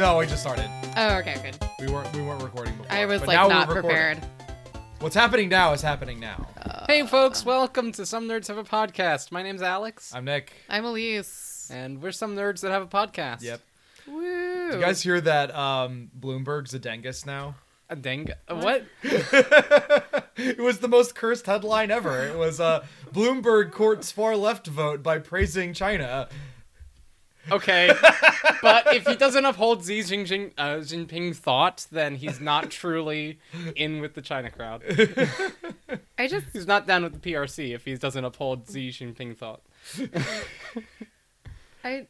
recording? No, we just started. Oh, okay, good. We weren't we weren't recording before. I was but like now we're not recording. prepared. What's happening now is happening now. Hey, folks, welcome to Some Nerds Have a Podcast. My name's Alex, I'm Nick. I'm Elise. and we're some nerds that have a podcast. Yep. Woo. Did you guys hear that um, Bloomberg's a dingus now? A dang. What? it was the most cursed headline ever. It was uh, Bloomberg courts far left vote by praising China. Okay. but if he doesn't uphold Xi Jinping, uh, Jinping thought, then he's not truly in with the China crowd. I just He's not down with the PRC if he doesn't uphold Xi Jinping thought. I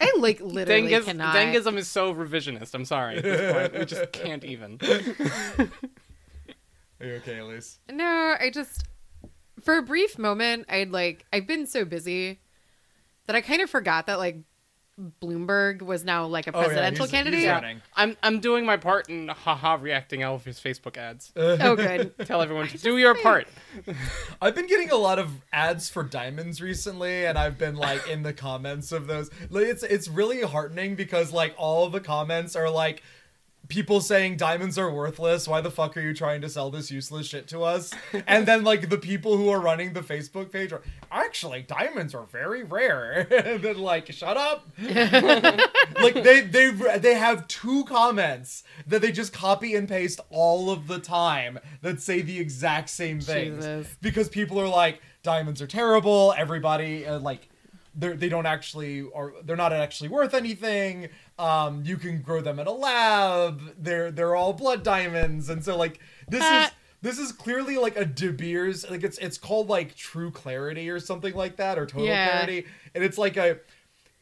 I like literally Dangus, cannot. Dengism is so revisionist. I'm sorry. At this point, we just can't even. Are you okay, Elise? No, I just for a brief moment I'd like I've been so busy that I kind of forgot that like Bloomberg was now like a Oh, yeah, presidential he's- candidate. he's Yeah. running. I'm I'm doing my part in haha reacting all of his Facebook ads. Oh, oh, good. Tell everyone to do your part. I've been getting a lot of ads for diamonds recently, and I've been like in the comments of those. Like, It's it's really heartening because like all the comments are like people saying diamonds are worthless. Why the fuck are you trying to sell this useless shit to us? and then like the people who are running the Facebook page are actually diamonds are very rare. and then like shut up. like they they they have two comments that they just copy and paste all of the time that say the exact same things Jesus. because people are like diamonds are terrible everybody uh, like they're, they don't actually or they're not actually worth anything um you can grow them in a lab they're they're all blood diamonds and so like this Uh. is this is clearly like a De Beers like it's it's called like True Clarity or something like that or Total Yeah. Clarity and it's like a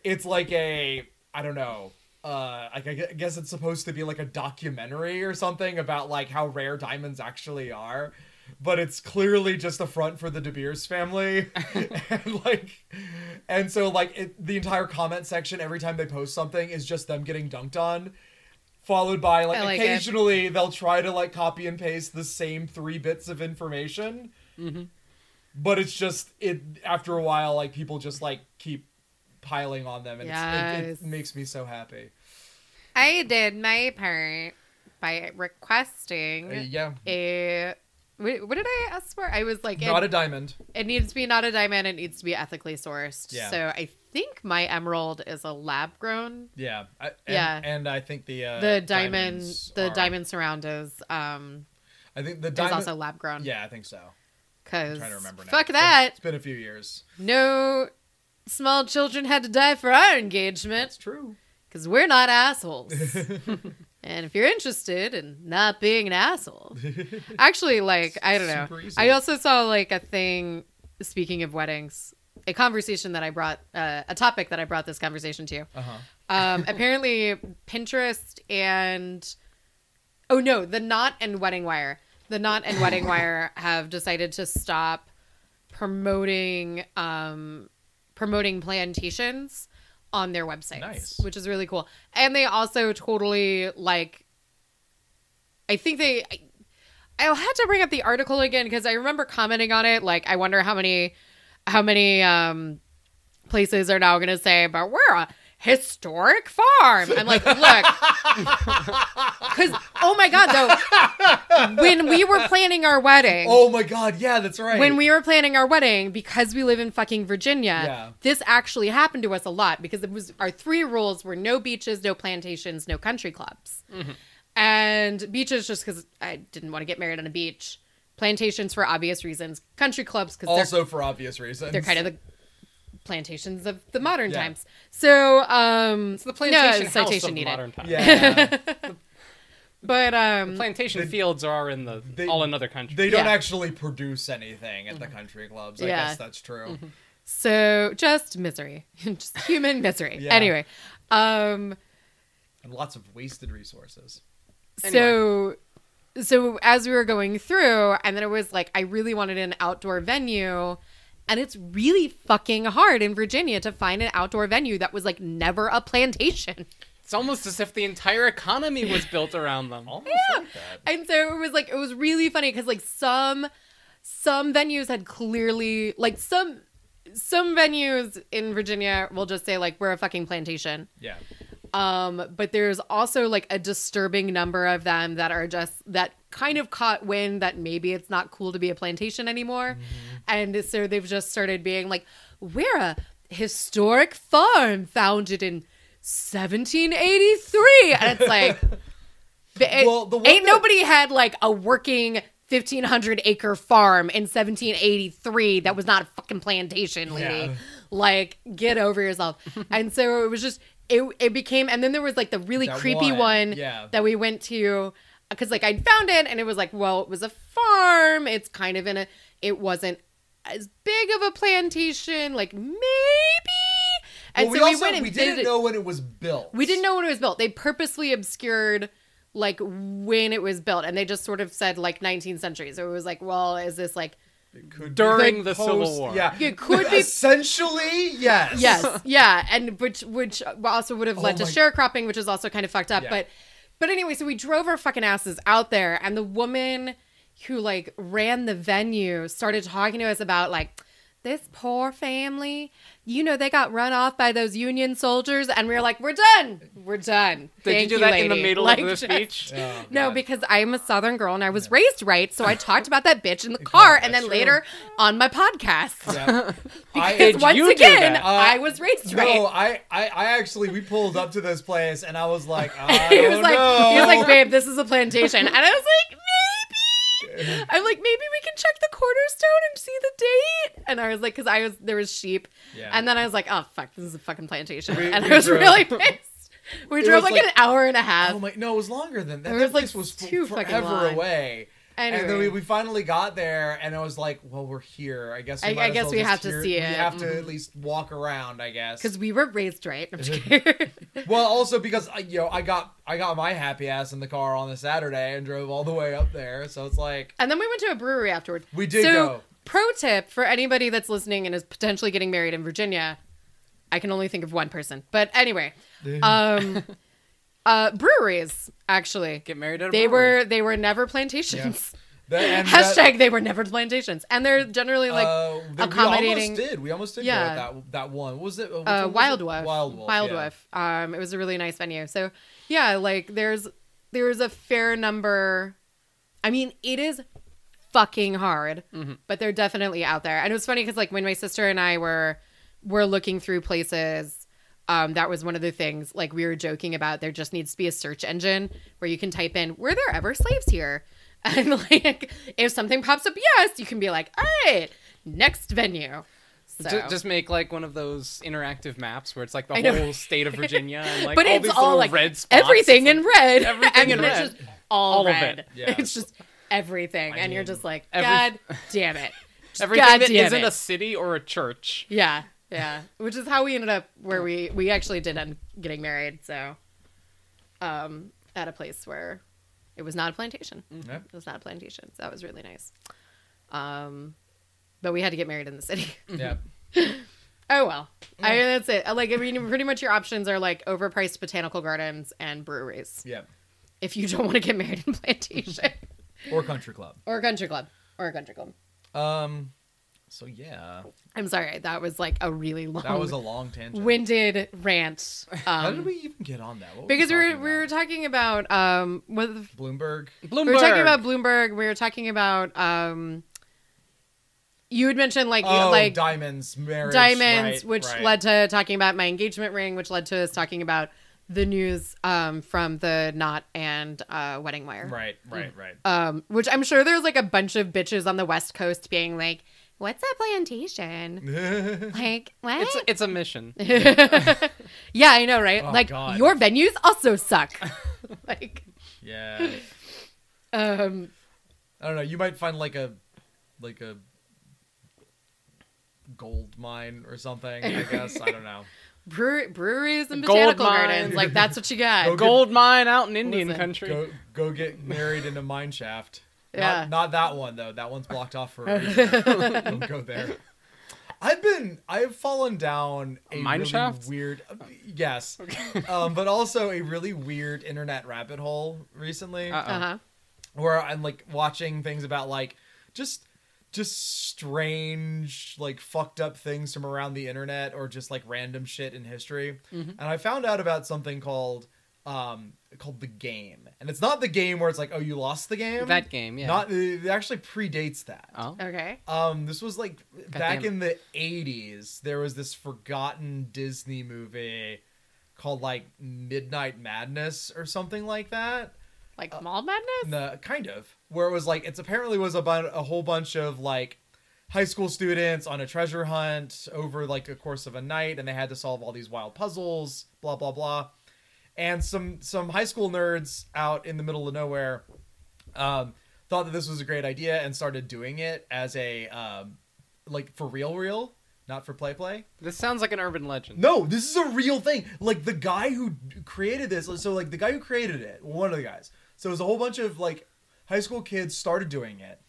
it's like a I don't know. Uh, like I guess it's supposed to be like a documentary or something about like how rare diamonds actually are, but it's clearly just a front for the De Beers family, and like, and so like it, the entire comment section every time they post something is just them getting dunked on, followed by like, like it. occasionally they'll try to like copy and paste the same three bits of information, but it's just it after a while like people just like keep piling on them and it's, it, it makes me so happy. I did my part by requesting Uh, yeah. a what what did I ask for? I was like, not it, a diamond it needs to be not a diamond. It needs to be ethically sourced. Yeah. So I think my emerald is a lab grown. yeah I, and, Yeah. and i think the uh, The diamond, the are- diamond surround is um i think the diamond is also lab grown. yeah i think so Because trying to remember now fuck that. it's been a few years No small children had to die for our engagement that's true because we're not assholes. and if you're interested in not being an asshole, actually, like I don't know. I also saw like a thing. Speaking of weddings, a conversation that I brought, uh, a topic that I brought this conversation to. uh-huh Um, apparently, Pinterest and oh no, the Knot and Wedding Wire, the Knot and Wedding Wire have decided to stop promoting um, promoting plantations on their websites, Nice. which is really cool. And they also totally like. I think they. I, I'll have to bring up the article again because I remember commenting on it. Like, I wonder how many, how many um, places are now going to say, "But we're a historic farm." I'm like, look, because oh my god, though, when we were planning our wedding, oh my god yeah that's right when we were planning our wedding, because we live in fucking Virginia, Yeah. this actually happened to us a lot because it was our three rules were no beaches, no plantations, no country clubs. Mm-hmm. And beaches just because I didn't want to get married on a beach. Plantations for obvious reasons. Country clubs because also for obvious reasons they're kind of the plantations of the modern Yeah. times. So um It's the plantation no, house citation of needed. modern times. yeah But um Plantation fields are in the They- all in other countries. they don't Yeah. actually produce anything at the country clubs i Yeah. guess that's true so just misery. just human misery. Yeah. Anyway. Um and lots of wasted resources so so as we were going through and then it was like I really wanted an outdoor venue and it's really fucking hard in Virginia to find an outdoor venue that was like never a plantation. It's almost as if the entire economy was built around them. almost like that And so it was like it was really funny because like some some venues had clearly like some some venues in Virginia will just say like we're a fucking plantation. yeah Um, but there's also like a disturbing number of them that are just that kind of caught wind that maybe it's not cool to be a plantation anymore. And so they've just started being like, we're a historic farm founded in 1783. And it's like, it- Well, the ain't that- nobody had like a working 1500 acre farm in 1783 that was not a fucking plantation, lady. Yeah. Like, get over yourself. and so it was just, it, it became, and then there was like the really That creepy one, one yeah. that we went to because like I'd found it and it was like, well, it was a farm. It's kind of in a, it wasn't as big of a plantation, like maybe. And Well, we so we also went and we did didn't it- know when it was built. we didn't know when it was built. They purposely obscured like when it was built, and they just sort of said like 19th century. So it was like, well, is this like It could During be the post- Civil War. Yeah, It could be- essentially yes. yes, yeah, and which which also would have oh led Oh to sharecropping, which is also kind of fucked up. Yeah. But but anyway, so we drove our fucking asses out there, and the woman who like ran the venue started talking to us about like this poor family. You know, they got run off by those Union soldiers, and we were like, "We're done. We're done." Did Thank you do that in the middle Like, of the just- speech? Oh, No, because I'm a Southern girl and I was raised right. So I talked about that bitch in the car and then true. later on my podcast. Yeah. Because Did once you again. Uh, I was raised right. No, I, I, I actually we pulled up to this place and I was like, I he was like, know. he was like, babe, this is a plantation, and I was like, maybe. I'm like, maybe we can check the cornerstone and see the date. And I was like, because I was there was sheep, Yeah. and then I was like, oh fuck, this is a fucking plantation, We- and we I was drove- really pissed. We drove like, like- an hour and a half. Oh my! No, it was longer than that. It That like, place was too fucking forever long. Away. And then we, we finally got there, and I was like, "Well, we're here. I guess. We I- I guess well we have to see it. We have to Mhm. at least walk around. I guess. because we were raised right. I'm just well, also because I, you know I got I got my happy ass in the car on the Saturday and drove all the way up there. So it's like And then we went to a brewery afterward. We did so, go. Pro tip for anybody that's listening and is potentially getting married in Virginia. I can only think of one person. But anyway, um uh breweries actually. Get married at a They brewery. were they were never plantations. that, and that- Hashtag they were never plantations. And they're generally like uh, accommodating- We almost did. We almost did Yeah. that that one. What was it? Which uh, one was Wild it? Wolf. Wild Wolf. Wild yeah. Wolf. Um, it was a really nice venue. So yeah, like there's there's a fair number. I mean, it is fucking hard, Mm-hmm. but they're definitely out there. And it was funny because like when my sister and I were were looking through places. Um, that was one of the things like we were joking about. There just needs to be a search engine where you can type in "Were there ever slaves here?" And like if something pops up, yes, you can be like, "All right, next venue." So. Just make like one of those interactive maps where it's like the whole state of Virginia and like but all it's all like red spots. everything It's in red. everything in red. All, All of red. it, yeah. It's just everything, I and you're just like, every- God damn it! Everything God that isn't it. a city or a church. Yeah, yeah. Which is how we ended up where we we actually did end getting married. So, um, at a place where it was not a plantation. Yeah. It was not a plantation. So that was really nice. Um, but we had to get married in the city. Yeah. Oh well, I that's it. Like I mean, pretty much your options are like overpriced botanical gardens and breweries. Yeah. If you don't want to get married in plantation Or country club. or a country club or a country club. Um. So yeah, I'm sorry, that was like a really long, that was a long tangent. winded rant. How did Um, we even get on that? What because we were talking we were about? talking about um what Bloomberg. Bloomberg. we were talking about Bloomberg. We were talking about um. You had mentioned like Oh, like diamonds, marriage, diamonds, right, which right. led to talking about my engagement ring, which led to us talking about the news um, from the knot and uh, wedding wire. Right, right, right. Um, which I'm sure there's like a bunch of bitches on the West Coast being like, "What's that plantation? like what?" It's it's a mission. yeah, I know, right? Oh, like God. your venues also suck. like, yeah. um, I don't know. You might find like a, like a gold mine or something. I guess I don't know. brewer- breweries and Gold botanical mine. gardens, like that's what you got. Go get- Gold mine out in Indian Listen. country. Go go get married in a mine shaft. Yeah. Not, not that one though. That one's blocked off for a reason. Don't go there. I've been I've fallen down a mine really shaft? weird yes. um, but also a really weird internet rabbit hole recently Uh-oh. Uh huh. where I'm like watching things about like just just strange, like fucked up things from around the internet or just like random shit in history. Mhm. And I found out about something called um called the game. And it's not the game where it's like, oh, you lost the game. That game, yeah. Not it actually predates that. oh. Okay. Um, this was like back damn. in the '80s. There was this forgotten Disney movie called like Midnight Madness or something like that. Like Uh, mall madness? The kind of where it was like it's apparently was about a whole bunch of like high school students on a treasure hunt over like a course of a night, and they had to solve all these wild puzzles. Blah blah blah. And some some high school nerds out in the middle of nowhere um, thought that this was a great idea and started doing it as a um, like for real real not for play play. This sounds like an urban legend. no this is a real thing. Like the guy who created this so like the guy who created it one of the guys. So it was a whole bunch of like high school kids started doing it.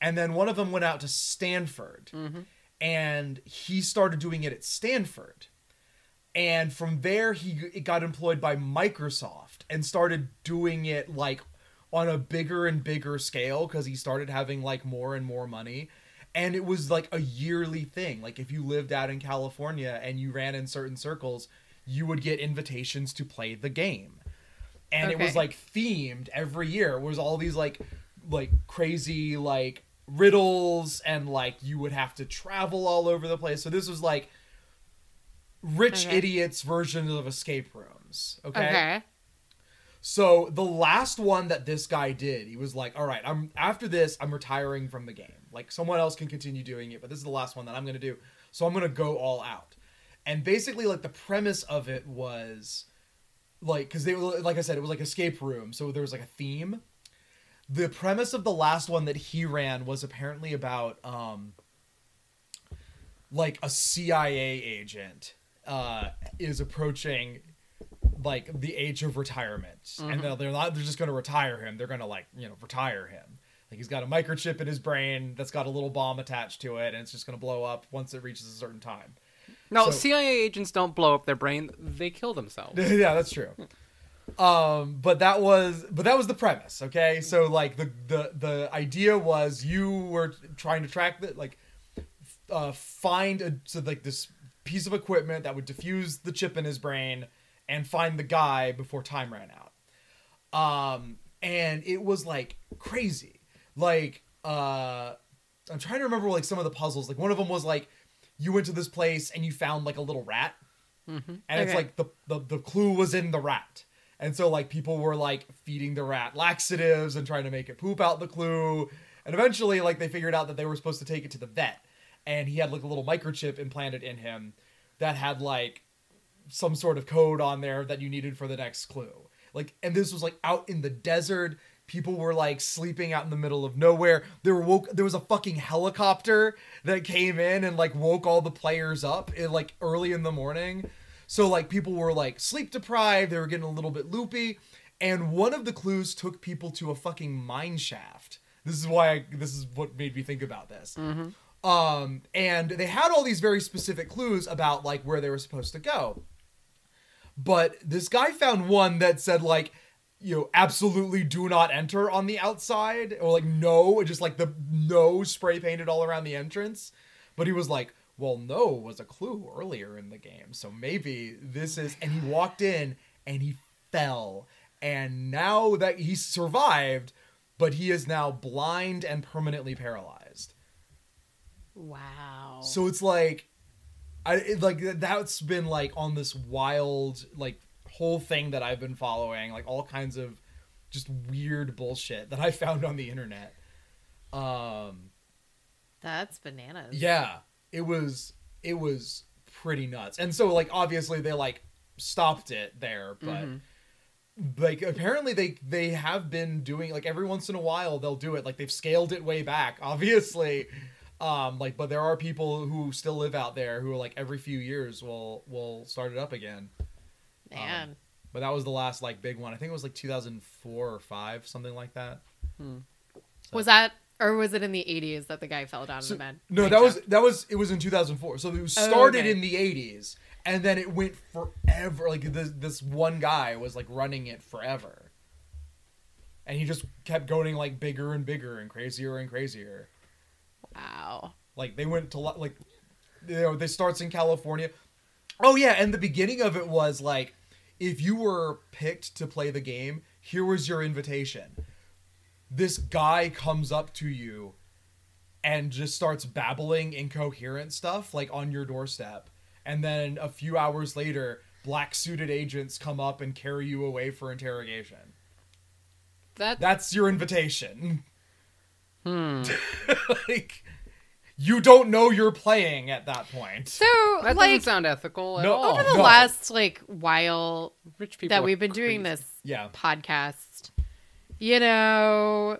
And then one of them went out to stanford. Mhm. and he started doing it at stanford and from there he got employed by microsoft and started doing it like on a bigger and bigger scale because he started having like more and more money. And it was like a yearly thing. Like if you lived out in california and you ran in certain circles you would get invitations to play the game. And it was like themed every year. It was all these like like crazy like riddles and like you would have to travel all over the place. So this was like rich Okay. idiots version of escape rooms okay? Okay. So the last one that this guy did, he was like, "All right, I'm after this, I'm retiring from the game. Like someone else can continue doing it, but this is the last one that I'm going to do. So I'm going to go all out." And basically like the premise of it was like cuz they were like I said it was like escape room, so there was like a theme. The premise of the last one that he ran was apparently about um like a CIA agent uh is approaching like the age of retirement. And they're, they're not they're just going to retire him. They're going to like you know retire him. Like he's got a microchip in his brain that's got a little bomb attached to it and it's just going to blow up once it reaches a certain time. No, So- CIA agents don't blow up their brain; they kill themselves. yeah that's true. Um but that was but that was the premise okay? So like the the the idea was you were trying to track the like uh find a so like this piece of equipment that would diffuse the chip in his brain and find the guy before time ran out. Um and it was like crazy. Like uh i'm trying to remember like some of the puzzles. Like one of them was like you went to this place and you found like a little rat. Mm-hmm. and it's like the, the the clue was in the rat. And so like people were like feeding the rat laxatives and trying to make it poop out the clue. And eventually like they figured out that they were supposed to take it to the vet and he had like a little microchip implanted in him that had like some sort of code on there that you needed for the next clue. Like and this was like out in the desert. People were like sleeping out in the middle of nowhere. There were woke there was a fucking helicopter that came in and like woke all the players up in like early in the morning. So like people were like sleep deprived. They were getting a little bit loopy. And one of the clues took people to a fucking mine shaft. This is why I, this is what made me think about this mm-hmm. Um and they had all these very specific clues about like where they were supposed to go. But this guy found one that said like you know absolutely do not enter on the outside or like no just like the no spray painted all around the entrance. But he was like well no was a clue earlier in the game so maybe this is and he walked in and he fell. And now that he survived but he is now blind and permanently paralyzed Wow. so it's like, I it, like that's been like on this wild like whole thing that I've been following, like all kinds of just weird bullshit that I found on the internet. Um, That's bananas. yeah, it was it was pretty nuts, and so like obviously they like stopped it there, but. Mhm. Like apparently they they have been doing like every once in a while they'll do it like they've scaled it way back obviously um like but there are people who still live out there who are like every few years will will start it up again. Man. but that was the last like big one. I think it was like 2004 or 5 something like that. Was that or was it in the 80s that the guy fell down So- in the bed? no that was that was it was in 2004 so it was Oh, started okay. in the 80s and then it went forever. Like this this one guy was like running it forever. And he just kept going like bigger and bigger and crazier and crazier Wow. Like they went to like you know, this starts in California. Oh yeah, and the beginning of it was like if you were picked to play the game, here was your invitation. This guy comes up to you and just starts babbling incoherent stuff like on your doorstep. And then a few hours later, black suited agents come up and carry you away for interrogation. That That's your invitation. hmm. like you don't know you're playing at that point. So, That like, doesn't sound ethical at No, all. over the no. last like while Rich people that we've been doing this Yeah. podcast, you know,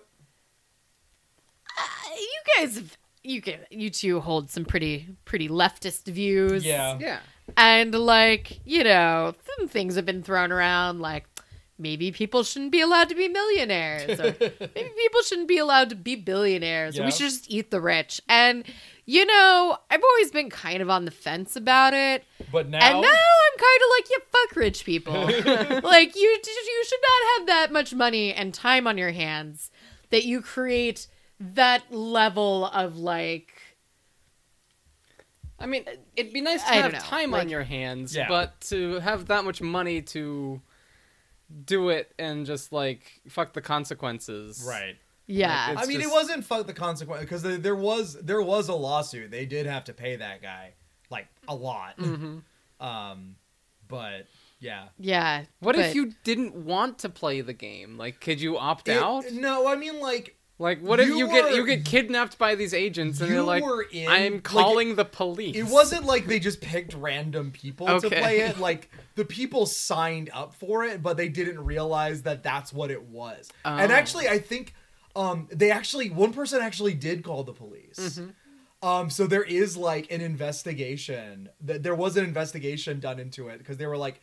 uh, you guys, you can, you two hold some pretty, pretty leftist views. Yeah. Yeah. and like you know, some things have been thrown around, like maybe people shouldn't be allowed to be millionaires, or maybe people shouldn't be allowed to be billionaires. Yeah. We should just eat the rich. And you know, I've always been kind of on the fence about it. But now, And now I'm kind of like, yeah, fuck rich people. like you, you should not have that much money and time on your hands that you create that level of like. I mean, it'd be nice to I have time like- on your hands, Yeah. but to have that much money to do it and just like fuck the consequences. right. Yeah, Like, I mean, just- it wasn't fuck the consequence because there was there was a lawsuit. They did have to pay that guy like a lot. hmm Um, but yeah. yeah. What but- if you didn't want to play the game? Like, could you opt It- out? no, I mean like Like, what if you you get you get kidnapped by these agents and they're like, in. "I'm like, calling the police." It wasn't like they just picked random people to play it. Like the people signed up for it, but they didn't realize that that's what it was. And Oh. actually, I think um, they actually one person actually did call the police. Mm-hmm. Um, so there is like an investigation. That there was an investigation done into it because they were like,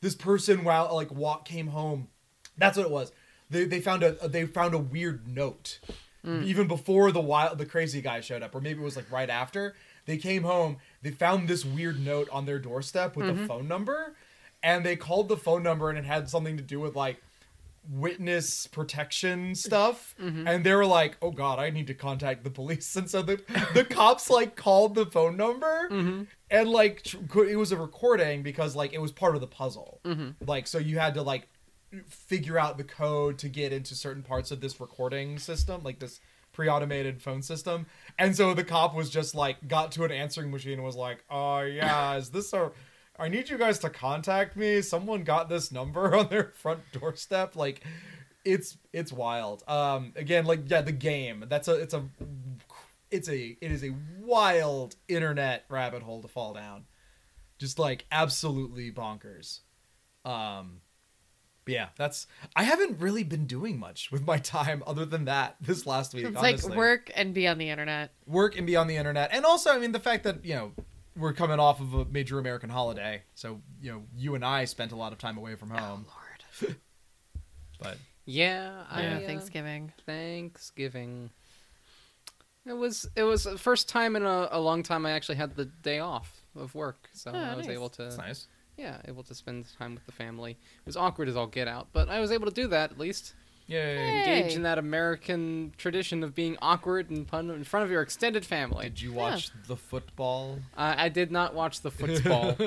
this person while like walk came home. That's what it was. They, they found a they found a weird note Mm. even before the wild the crazy guy showed up or maybe it was like right after they came home they found this weird note on their doorstep with Mm-hmm. a phone number and they called the phone number and it had something to do with like witness protection stuff Mm-hmm. and they were like oh god i need to contact the police and so the the cops like called the phone number Mm-hmm. and like it was a recording because like it was part of the puzzle Mm-hmm. like so you had to like figure out the code to get into certain parts of this recording system like this pre-automated phone system. And so the cop was just like got to an answering machine and was like oh yeah is this a i need you guys to contact me. Someone got this number on their front doorstep. Like it's it's wild. Um again like yeah the game that's a it's a it's a it is a wild internet rabbit hole to fall down. Just like absolutely bonkers. Um but yeah that's i haven't really been doing much with my time other than that this last week It's honestly. like work and be on the internet. work and be on the internet and also i mean the fact that you know we're coming off of a major american holiday so you know you and i spent a lot of time away from home Oh Lord. but Yeah, I, Yeah, uh, Thanksgiving. Thanksgiving. It was it was the first time in a, a long time I actually had the day off of work, so Oh, I was nice. able to that's nice yeah able to spend time with the family. It was awkward as all get out, but I was able to do that at least. yay Hey. Engage in that American tradition of being awkward and pun in front of your extended family. did you watch the football I, I did not watch the football.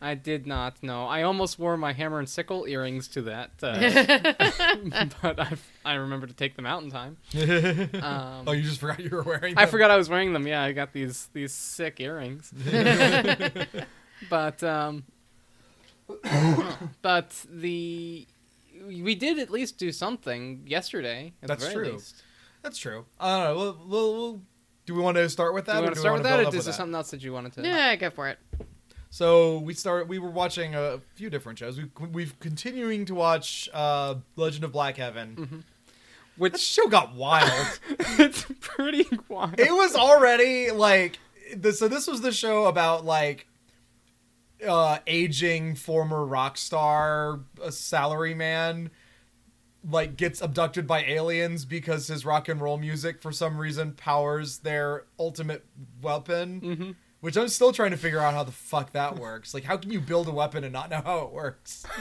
I did not. No, I almost wore my hammer and sickle earrings to that, uh, but I I remember to take them out in time. Um, oh you just forgot you were wearing them? I forgot I was wearing them. Yeah, I got these these sick earrings. But um, but the we did at least do something yesterday. At That's the very true. Least. That's true. I don't know. We'll, we'll, we'll, do we want to start with that? Do you or want to start with wanna that, build or is there something else that you wanted to? Yeah, go for it. So we start. We were watching a few different shows. We we've continuing to watch uh, Legend of Black Heaven. That Which show got wild. it's pretty wild. it was already like the, so. This was the show about like uh, aging former rock star, a salary man, like gets abducted by aliens because his rock and roll music for some reason powers their ultimate weapon. hmm Which I'm still trying to figure out how the fuck that works. Like, how can you build a weapon and not know how it works?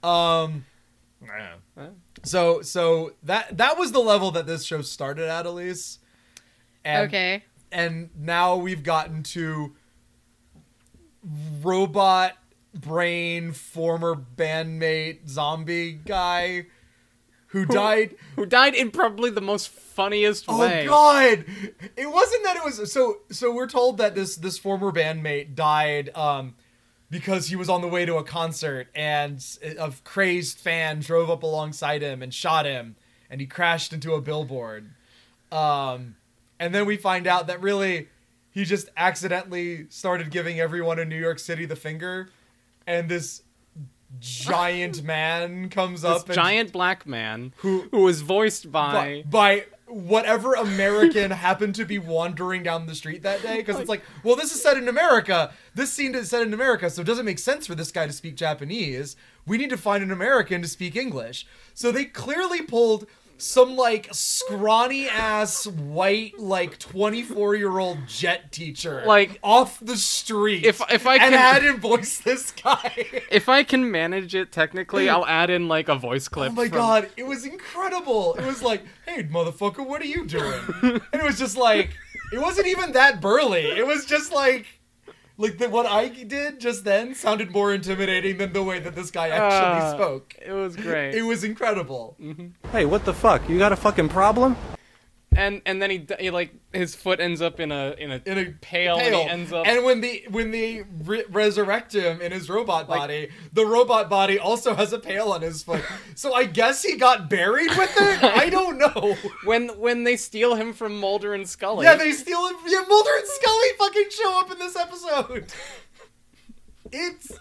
Um, so so that that was the level that this show started at, Elise. And, okay. And now we've gotten to robot brain former bandmate zombie guy who died Who died in probably the most funniest Oh way. god! It wasn't that it was so so we're told that this this former bandmate died um because he was on the way to a concert and a crazed fan drove up alongside him and shot him and he crashed into a billboard. Um and then we find out that really he just accidentally started giving everyone in New York City the finger and this giant man comes This up giant black man Who- who was voiced by by, by whatever American happened to be wandering down the street that day. Because it's like, well, this is set in America. This scene is set in America, so it doesn't make sense for this guy to speak Japanese. We need to find an American to speak English. So they clearly pulled some like scrawny ass white like 24 year old jet teacher Like, off the street if- if I and can- had him voice this guy If I can manage it technically, I'll add in like a voice oh clip. Oh my from- god, it was incredible. It was like, hey, motherfucker, what are you doing? And it was just like, it wasn't even that burly. It was just like, like the, what I did just then sounded more intimidating than the way that this guy actually Ah, spoke. It was great. It was incredible. Hey, what the fuck? You got a fucking problem? And and then he, he like his foot ends up in a in a In a pail, and he ends up And when the when they re- resurrect him in his robot Like- body, the robot body also has a pail on his foot. So I guess he got buried with it. I don't know. when when they steal him from Mulder and Scully. Yeah, they steal him Yeah, Mulder and Scully fucking show up in this episode. It's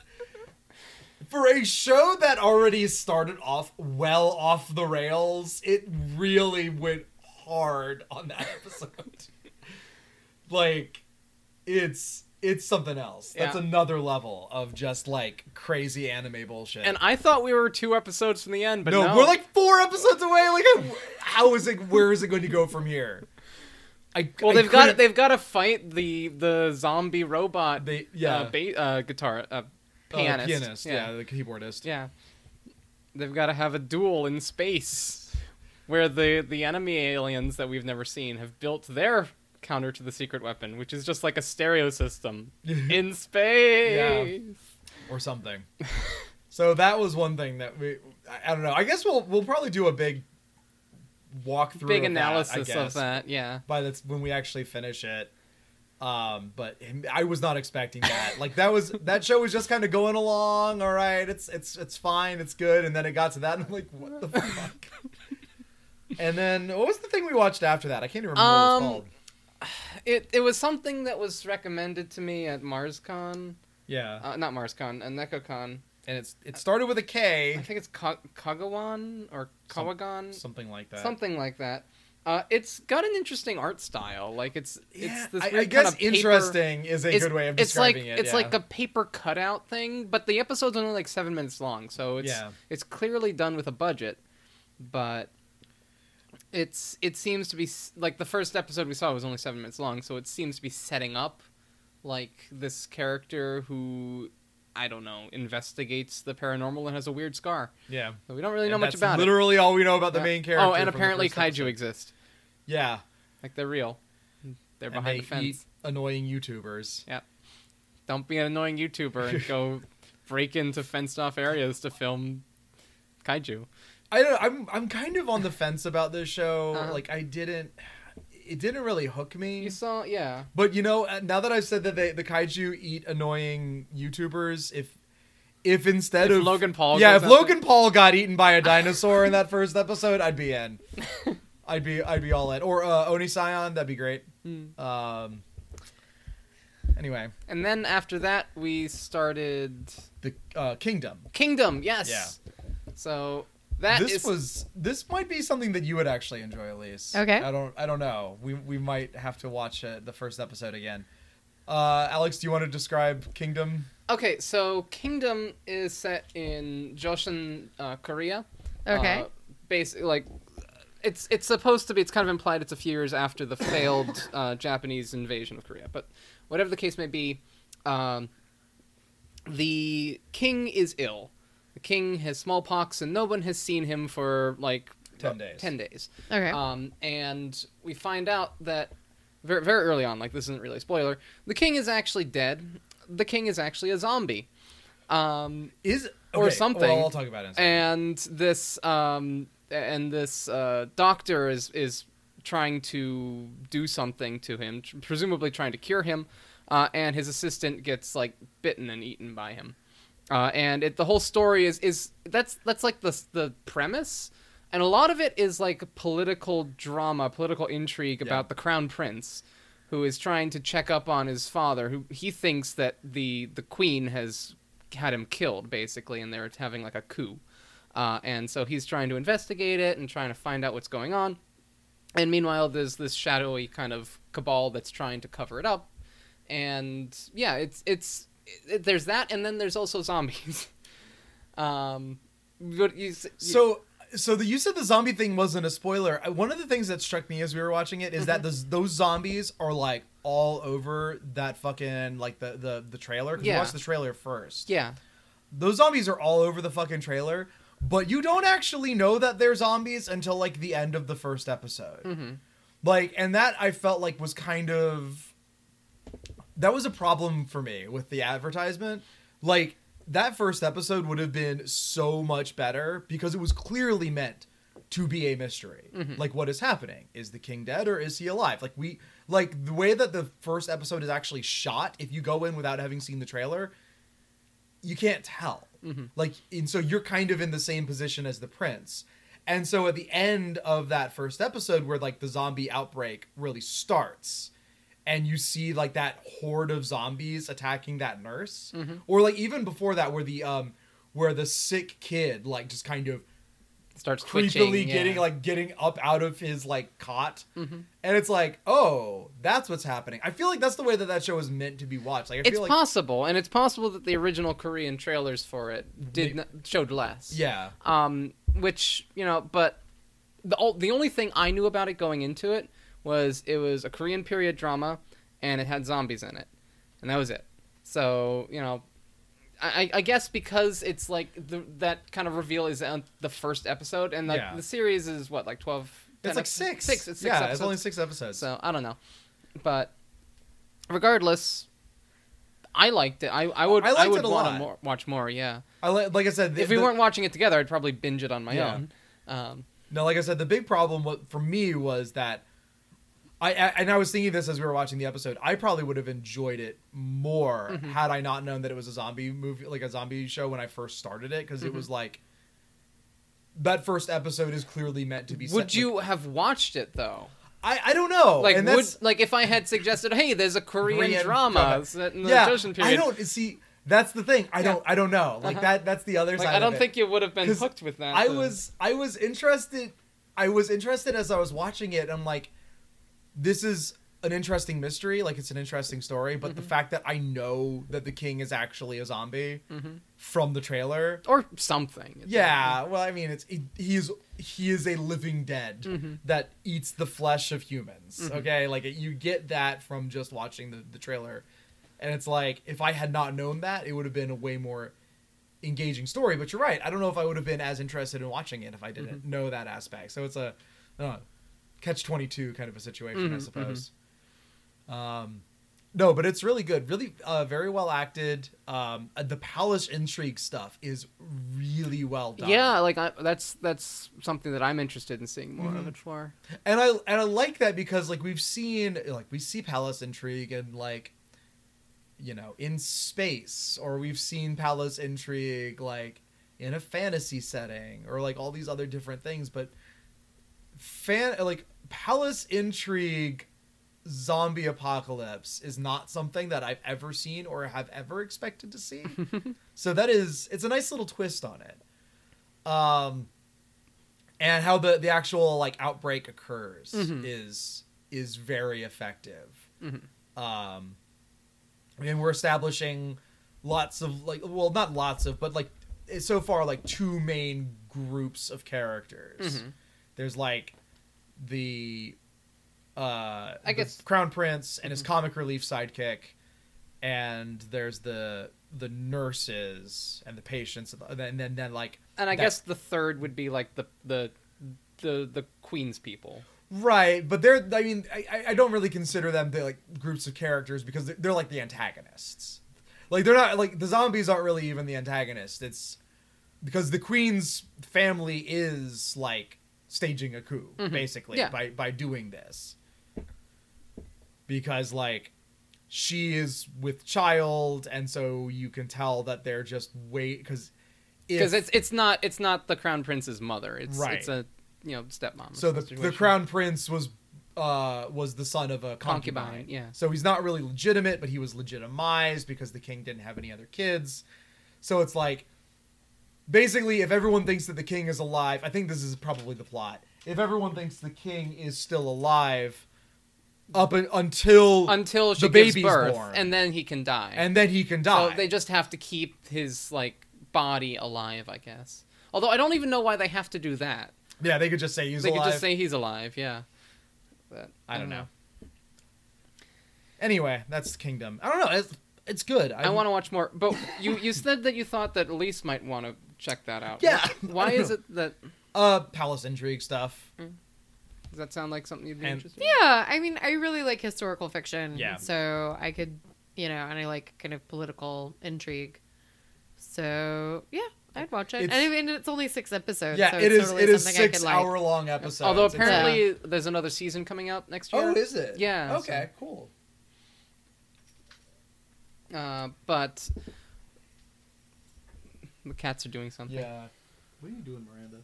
for a show that already started off well off the rails. It really went hard on that episode. like, it's it's something else. That's Yeah. another level of just like crazy anime bullshit. and I thought we were two episodes from the end, but no, no, we're like four episodes away. Like, how is it? Where is it going to go from here? I, well, I they've got couldn't- they've got to fight the the zombie robot. They- yeah. uh, ba- uh, guitar uh, Uh, pianist. pianist, yeah. the keyboardist. Yeah. They've got to have a duel in space where the the enemy aliens that we've never seen have built their counter to the secret weapon, which is just like a stereo system in space. or something. so that was one thing that we. I, I don't know. I guess we'll we'll probably do a big walkthrough, Big of that, I analysis of that, yeah. By that's when we actually finish it. Um, but I was not expecting that. Like that was that show was just kind of going along. All right, it's it's it's fine, it's good, and then it got to that, and I'm like, what the fuck? and then what was the thing we watched after that? I can't even remember what Um, it's called. It it was something that was recommended to me at MarsCon. Yeah, Uh, not MarsCon, uh, Nekocon. and it's it started with a K. I think it's Ka- Kagawan or Some- Kawagan. something like that. Something like that. Uh, it's got an interesting art style. Like it's Yeah, it's this I, I guess kind of paper- interesting is a good way of it's like describing it. it's yeah. like a paper cutout thing, but the episode's only like seven minutes long, so it's Yeah. it's clearly done with a budget, but it's it seems to be like the first episode we saw was only seven minutes long, so it seems to be setting up like this character who I don't know investigates the paranormal and has a weird scar. yeah. So we don't really know And much that's about literally all we know about it. the main character. Oh, and apparently kaiju episode. exist. Yeah, Like they're real. They're behind they the fence. annoying YouTubers. Yeah, don't be an annoying YouTuber and go break into fenced off areas to film kaiju. I don't. I'm I'm kind of on the fence about this show. Uh-huh. Like I didn't. It didn't really hook me. You saw, yeah. But you know, uh, now that I've said that they, the kaiju eat annoying YouTubers, if if instead If of Logan Paul yeah, if after- Logan Paul got eaten by a dinosaur in that first episode, I'd be in. I'd be I'd be all in. Or uh, Onision, that'd be great. Hmm. Um. Anyway, And then after that, we started the uh, Kingdom. Kingdom. Yes. Yeah. So that this is- was this might be something that you would actually enjoy, Elise. Okay. I don't I don't know. We we might have to watch uh, the first episode again. Uh, Alex, do you want to describe Kingdom? okay. So Kingdom is set in Joseon, uh, Korea. Okay. Uh, basically, like it's it's supposed to be. It's kind of implied. It's a few years after the failed uh, Japanese invasion of Korea, but whatever the case may be, um, the king is ill. The king has smallpox, and no one has seen him for like 10 days. Ten days. Okay. Um, and we find out that very very early on. Like this isn't really a spoiler. The king is actually dead. The king is actually a zombie. Um, Is Or okay, something. Well, I'll talk about it. In and this um and this uh, doctor is is trying to do something to him, presumably trying to cure him, uh, and his assistant gets like bitten and eaten by him. Uh, and it, the whole story is is that's that's like the the premise, and a lot of it is like political drama, political intrigue about the crown prince, who is trying to check up on his father, who he thinks that the the queen has had him killed basically, and they're having like a coup, uh, and so he's trying to investigate it and trying to find out what's going on. And meanwhile, there's this shadowy kind of cabal that's trying to cover it up, and yeah, it's it's it, there's that, and then there's also zombies. um, you, you- So, so the you said the zombie thing wasn't a spoiler. One of the things that struck me as we were watching it is that Mm-hmm. those those zombies are like all over that fucking like the the the trailer. 'cause we Yeah. watched the trailer first. yeah, Those zombies are all over the fucking trailer, but you don't actually know that they're zombies until like the end of the first episode. hmm Like, and that I felt like was kind of that was a problem for me with the advertisement. Like that first episode would have been so much better because it was clearly meant to be a mystery. Mm-hmm. Like what is happening? Is the king dead or is he alive? Like we like the way that the first episode is actually shot if you go in without having seen the trailer, you can't tell. Mm-hmm. Like and so you're kind of in the same position as the prince. And so at the end of that first episode where like the zombie outbreak really starts and you see like that horde of zombies attacking that nurse. Or like even before that where the um where the sick kid like just kind of starts creepily yeah. getting like getting up out of his like cot. And it's like oh that's what's happening. I feel like that's the way that that show is meant to be watched. Like i It's feel like possible, and it's possible that the original Korean trailers for it did May- not, showed less. yeah. Um, which you know, but the the only thing I knew about it going into it was it was a Korean period drama, and it had zombies in it, and that was it. So you know, I, I guess because it's like the, that kind of reveal is on the first episode, and like Yeah. the series is what like twelve. it's like six Six. It's six yeah episodes. it's only six episodes So I don't know, but regardless, I liked it. I I would I I, would want to more, watch more. Yeah, I li- like I said the- if we the- weren't watching it together, I'd probably binge it on my Yeah. own. Um, No, like I said, the big problem for me was that I, I and I was thinking this as we were watching the episode. I probably would have enjoyed it more Mm-hmm. had I not known that it was a zombie movie, like a zombie show when I first started it, because it Mm-hmm. was like that first episode is clearly meant to be. would set- you have watched it though? I I don't know. Like, and would like if I had suggested, hey, there's a Korean, Korean drama set in the yeah. Joseon I don't see. That's the thing. I don't. I don't know. Like Uh-huh. that. That's the other like, side. I don't it. think you would have been hooked with that. I though. was I was interested I was interested as I was watching it. I'm like, this is an interesting mystery, like it's an interesting story, but Mm-hmm. the fact that I know that the king is actually a zombie from the trailer. or something. Yeah, well, I mean, it's he, he is he is a living dead Mm-hmm. that eats the flesh of humans. Okay, like you get that from just watching the, the trailer, and it's like if I had not known that, it would have been a way more engaging story. But you're right, I don't know if I would have been as interested in watching it if I didn't Mm-hmm. know that aspect. So it's a I don't know, catch twenty two kind of a situation, I Mhm, suppose. Um, no, but it's really good. Really, uh, very well acted. Um, uh, the palace intrigue stuff is really well done. Yeah, like I, that's that's something that I'm interested in seeing more Mm-hmm. of it for. and I and I like that because like we've seen like we see palace intrigue and like you know in space or we've seen palace intrigue like in a fantasy setting or like all these other different things but fan like palace intrigue zombie apocalypse is not something that I've ever seen or have ever expected to see. so that is it's a nice little twist on it. Um and how the the actual like outbreak occurs Mhm. is is very effective. Mhm. Um and we're establishing lots of like well not lots of but like so far like two main groups of characters. Mhm. There's like the uh I guess- crown prince and his comic relief sidekick and there's the the nurses and the patients and then then, then like And I guess the third would be like the the the the Queen's people. Right, but they're. I mean, I, I- don't really consider them the like groups of characters because they're, they're like the antagonists. Like they're not like the zombies aren't really even the antagonist. It's because the queen's family is like staging a coup basically Yeah. by by doing this. Because like she is with child, and so you can tell that they're just wait because because it's it's not it's not the crown prince's mother. It's Right. it's a you know stepmom. So the, the crown prince was uh was the son of a concubine. Concubine, yeah. So he's not really legitimate, but he was legitimized because the king didn't have any other kids. So it's like basically if everyone thinks that the king is alive, I think this is probably the plot. If everyone thinks the king is still alive up un- until until she the gives baby's birth, born. and then he can die. and then he can die. So they just have to keep his like body alive, I guess. Although I don't even know why they have to do that. yeah, they could just say he's alive. they alive. could just say he's alive, yeah. But I don't know. Anyway, that's Kingdom. I don't know. It's, it's good. I want to watch more. But you you said that you thought that Elise might want to check that out. Yeah, Why is know. it that uh palace intrigue stuff. does that sound like something you'd be And- interested? in? Yeah, I mean, I really like historical fiction. Yeah. So I could, you know, and I like kind of political intrigue. So yeah, I'd watch it. It's- and I mean, it's only six episodes. Yeah, so it it is. Totally it is something six could, like, hour long episodes. Although It's- apparently there's another season coming out next year. oh, is it? Yeah, Okay, cool. Uh, but the cats are doing something. Yeah. What are you doing, Miranda?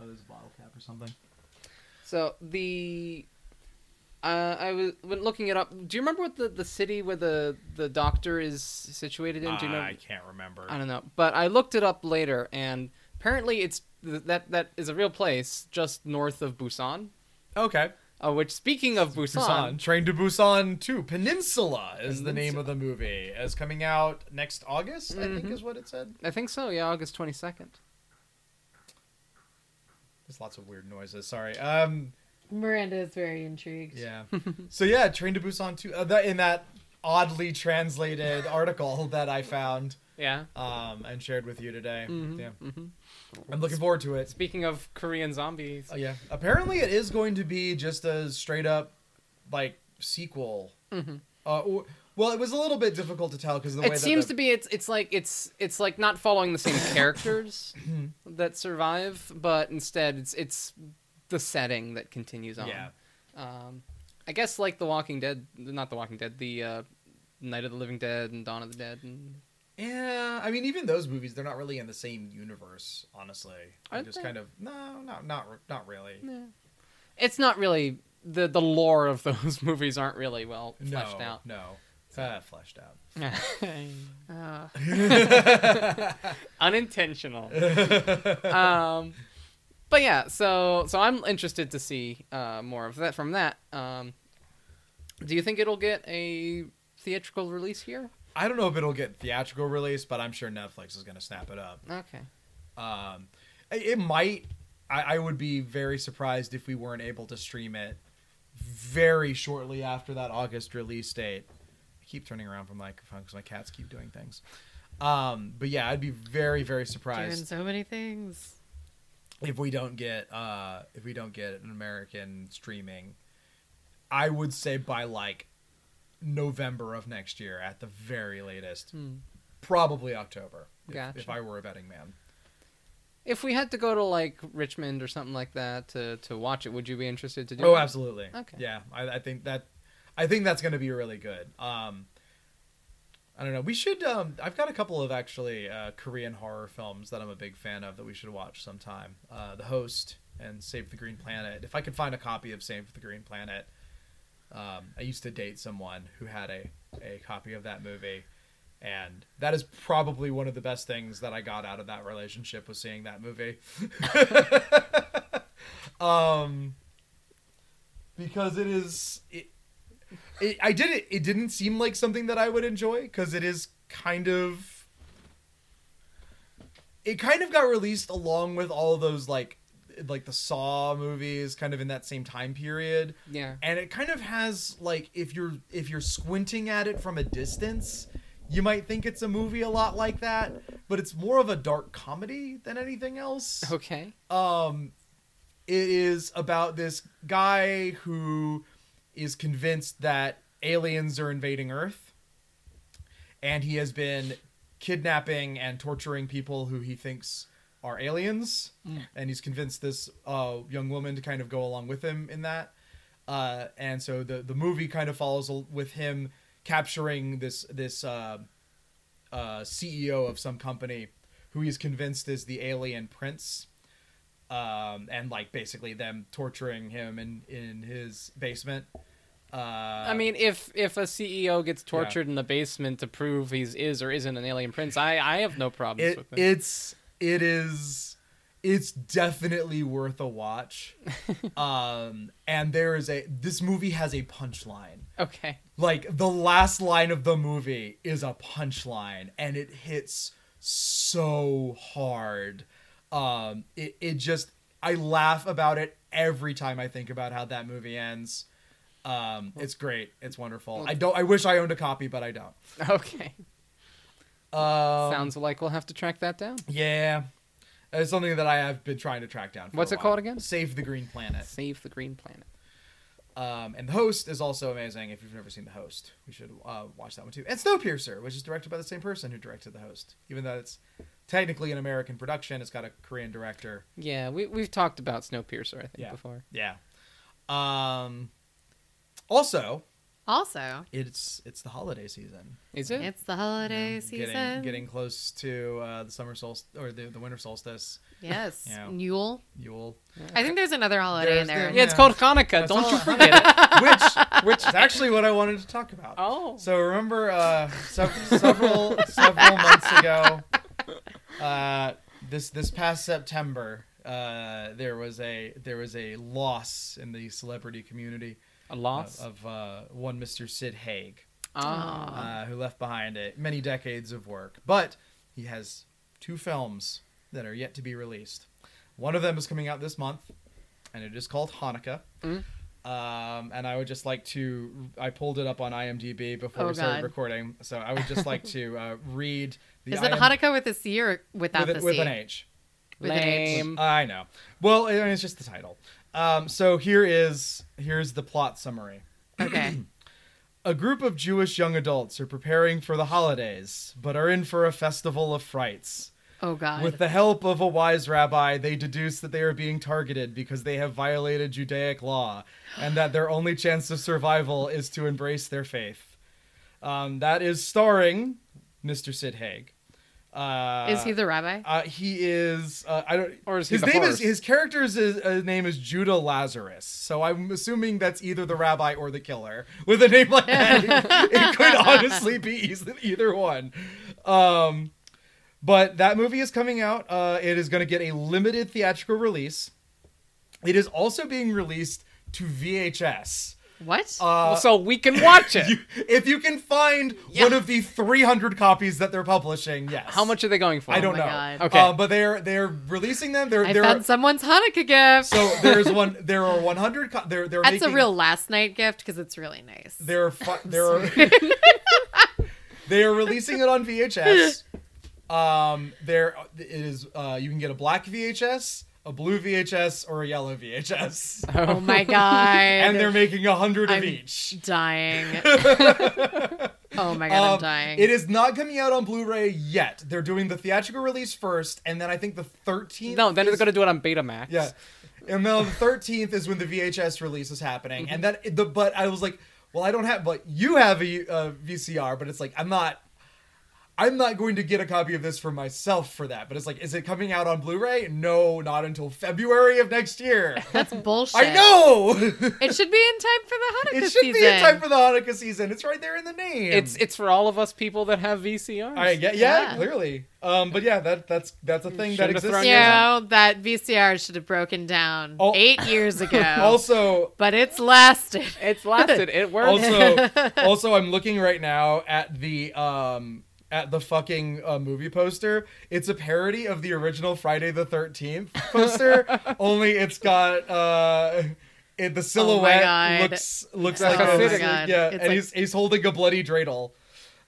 Oh, there's a bottle cap or something. So the uh, I was when looking it up. Do you remember what the, the city where the the doctor is situated in? Do you know? I can't remember. I don't know, but I looked it up later, and apparently it's th- that that is a real place just north of Busan. Okay. Uh, which, speaking of Busan, Busan. Train to Busan 2. Peninsula is the name of the movie. Is coming out next August, I think Mhm. is what it said. I think so. Yeah, August twenty second. There's lots of weird noises. Sorry. Um. Miranda is very intrigued. Yeah. so yeah, Train to Busan 2. Uh, that, in that oddly translated article that I found Yeah. um, and shared with you today. Mhm, Yeah. mhm. I'm looking forward to it. Speaking of Korean zombies, Oh, yeah. Apparently, it is going to be just a straight up like sequel. Mhm. Uh, or- well, it was a little bit difficult to tell because the way it that seems the- to be it's it's like it's it's like not following the same characters Mm-hmm. that survive, but instead it's it's the setting that continues on. Yeah. Um, I guess like The Walking Dead, not The Walking Dead, the uh, Night of the Living Dead and Dawn of the Dead. And... Yeah, I mean, even those movies, they're not really in the same universe. Honestly, I'm just they? kind of no, not not not really. It's not really the the lore of those movies aren't really well No, fleshed out. no, uh, fleshed out. Uh, Unintentional. um, but yeah, so so I'm interested to see uh, more of that from that. Um, do you think it'll get a theatrical release here? I don't know if it'll get theatrical release, but I'm sure Netflix is going to snap it up. Okay. Um, it might. I, I would be very surprised if we weren't able to stream it very shortly after that August release date. I keep turning around from the microphone because my cats keep doing things. Um, but yeah, I'd be very, very surprised. doing so many things. if we don't get uh, if we don't get an American streaming. I would say by like November of next year at the very latest, Hmm. probably October. If, Gotcha. if I were a betting man. If we had to go to like Richmond or something like that to, to watch it, would you be interested to do? Oh, it? absolutely. Okay. Yeah, I, I think that, I think that's going to be really good. Um, I don't know. We should. Um, I've got a couple of actually uh, Korean horror films that I'm a big fan of that we should watch sometime. Uh, the Host and Save the Green Planet. If I could find a copy of Save the Green Planet, um, I used to date someone who had a a copy of that movie. And that is probably one of the best things that I got out of that relationship was seeing that movie. um, because it is it, it I did it it didn't seem like something that I would enjoy because it is kind of it kind of got released along with all those like like the Saw movies kind of in that same time period Yeah. and it kind of has like if you're if you're squinting at it from a distance you might think it's a movie a lot like that but it's more of a dark comedy than anything else Okay. um it is about this guy who is convinced that aliens are invading Earth, and he has been kidnapping and torturing people who he thinks are aliens, and he's convinced this uh, young woman to kind of go along with him in that. Uh, and so the the movie kind of follows with him capturing this this uh, uh, CEO of some company who he's convinced is the alien prince, um, and like basically them torturing him in in his basement. Uh, I mean, if if a CEO gets tortured in the basement to prove he's is or isn't an alien prince, I I have no problems it, with it. it's it is it's definitely worth a watch. um, and there is a this movie has a punchline. okay. Like the last line of the movie is a punchline, and it hits so hard. Um, it it just I laugh about it every time I think about how that movie ends. Um, it's great. It's wonderful. I don't. I wish I owned a copy, but I don't. Okay. Um, Sounds like we'll have to track that down. Yeah, it's something that I have been trying to track down. For What's it while. called again? Save the Green Planet. Save the Green Planet. Um, and the host is also amazing. If you've never seen the host, we should uh, watch that one too. And Snowpiercer, which is directed by the same person who directed the host, even though it's technically an American production, it's got a Korean director. Yeah, we we've talked about Snowpiercer, I think, Yeah. before. Yeah. Um. Also, Also, it's it's the holiday season. Is it? it's the holiday season. Getting getting close to uh, the summer solstice or the the winter solstice. yes, Yeah. Yule. Yule, I think there's another holiday There's in there. the- yeah, it's called Hanukkah. That's Don't you forget it. which which is actually what I wanted to talk about. Oh. So remember, uh, sev- several several months ago, uh, this this past September, uh, there was a there was a loss in the celebrity community A loss. of uh, one Mr. Sid Haig, Ah. uh, who left behind a, many decades of work. But he has two films that are yet to be released. One of them is coming out this month, and it is called Hanukkah. Mm. Um, and I would just like to. I pulled it up on IMDb before Oh, we started God. recording, so I would just like to uh, read the. Is it IM Hanukkah with a C or without with, the it- with C? an H? With an H. Lame. I know. Well, I it's just the title. Um, so here is here's the plot summary. Okay. A group of Jewish young adults are preparing for the holidays, but are in for a festival of frights. Oh God. With the help of a wise rabbi, they deduce that they are being targeted because they have violated Judaic law, and that their only chance of survival is to embrace their faith. Um, that is starring Mr. Sid Haig. Uh, is he the rabbi? Uh, he is. Uh, I don't. Or is he his the name horse? is his character's is, uh, name is Judah Lazarus. So I'm assuming that's either the rabbi or the killer. With a name like that, it, it could honestly be either, either one. Um, but that movie is coming out. Uh, it is going to get a limited theatrical release. It is also being released to VHS. What? Uh, so we can watch it. you- if you can find Yeah. one of the 300 copies that they're publishing, yes. How much are they going for? I don't Oh know. God. Okay. Uh, but they're they're releasing them. They're I they're found someone's Hanukkah gift. so there's one. There are 100. Co- they're they're That's making, a real last night gift because it's really nice. There are fi- there are they are releasing it on VHS. Um, there it is. Uh, you can get a black VHS, a blue VHS, or a yellow VHS, oh my God. and they're making a hundred of each. dying. oh my God, I'm Um, dying. It is not coming out on Blu-ray yet. They're doing the theatrical release first, and then I think the 13th. no, then is- they're gonna do it on Betamax. Yeah. And then the 13th is when the VHS release is happening. And then the but I was like, well, I don't have but you have a, uh VCR, but it's like I'm not I'm not going to get a copy of this for myself for that. But it's like is it coming out on Blu-ray? No, not until February of next year. That's bullshit. I know. It should be in time for the Hanukkah season. it should season. be in time for the Hanukkah season. It's right there in the name. It's it's for all of us people that have VCRs. I yeah, yeah, Yeah. clearly. Um, but yeah, that that's that's a thing that Shouldn't have exists. thrown you know, that VCR should have broken down Oh. eight years ago. Also, but it's lasted. It's lasted. It worked. also also i'm looking right now at the um at the fucking uh, movie poster it's a parody of the original friday the 13th poster only it's got uh it, the silhouette Oh looks looks Oh like my a, God. yeah It's and like- he's he's holding a bloody dreidel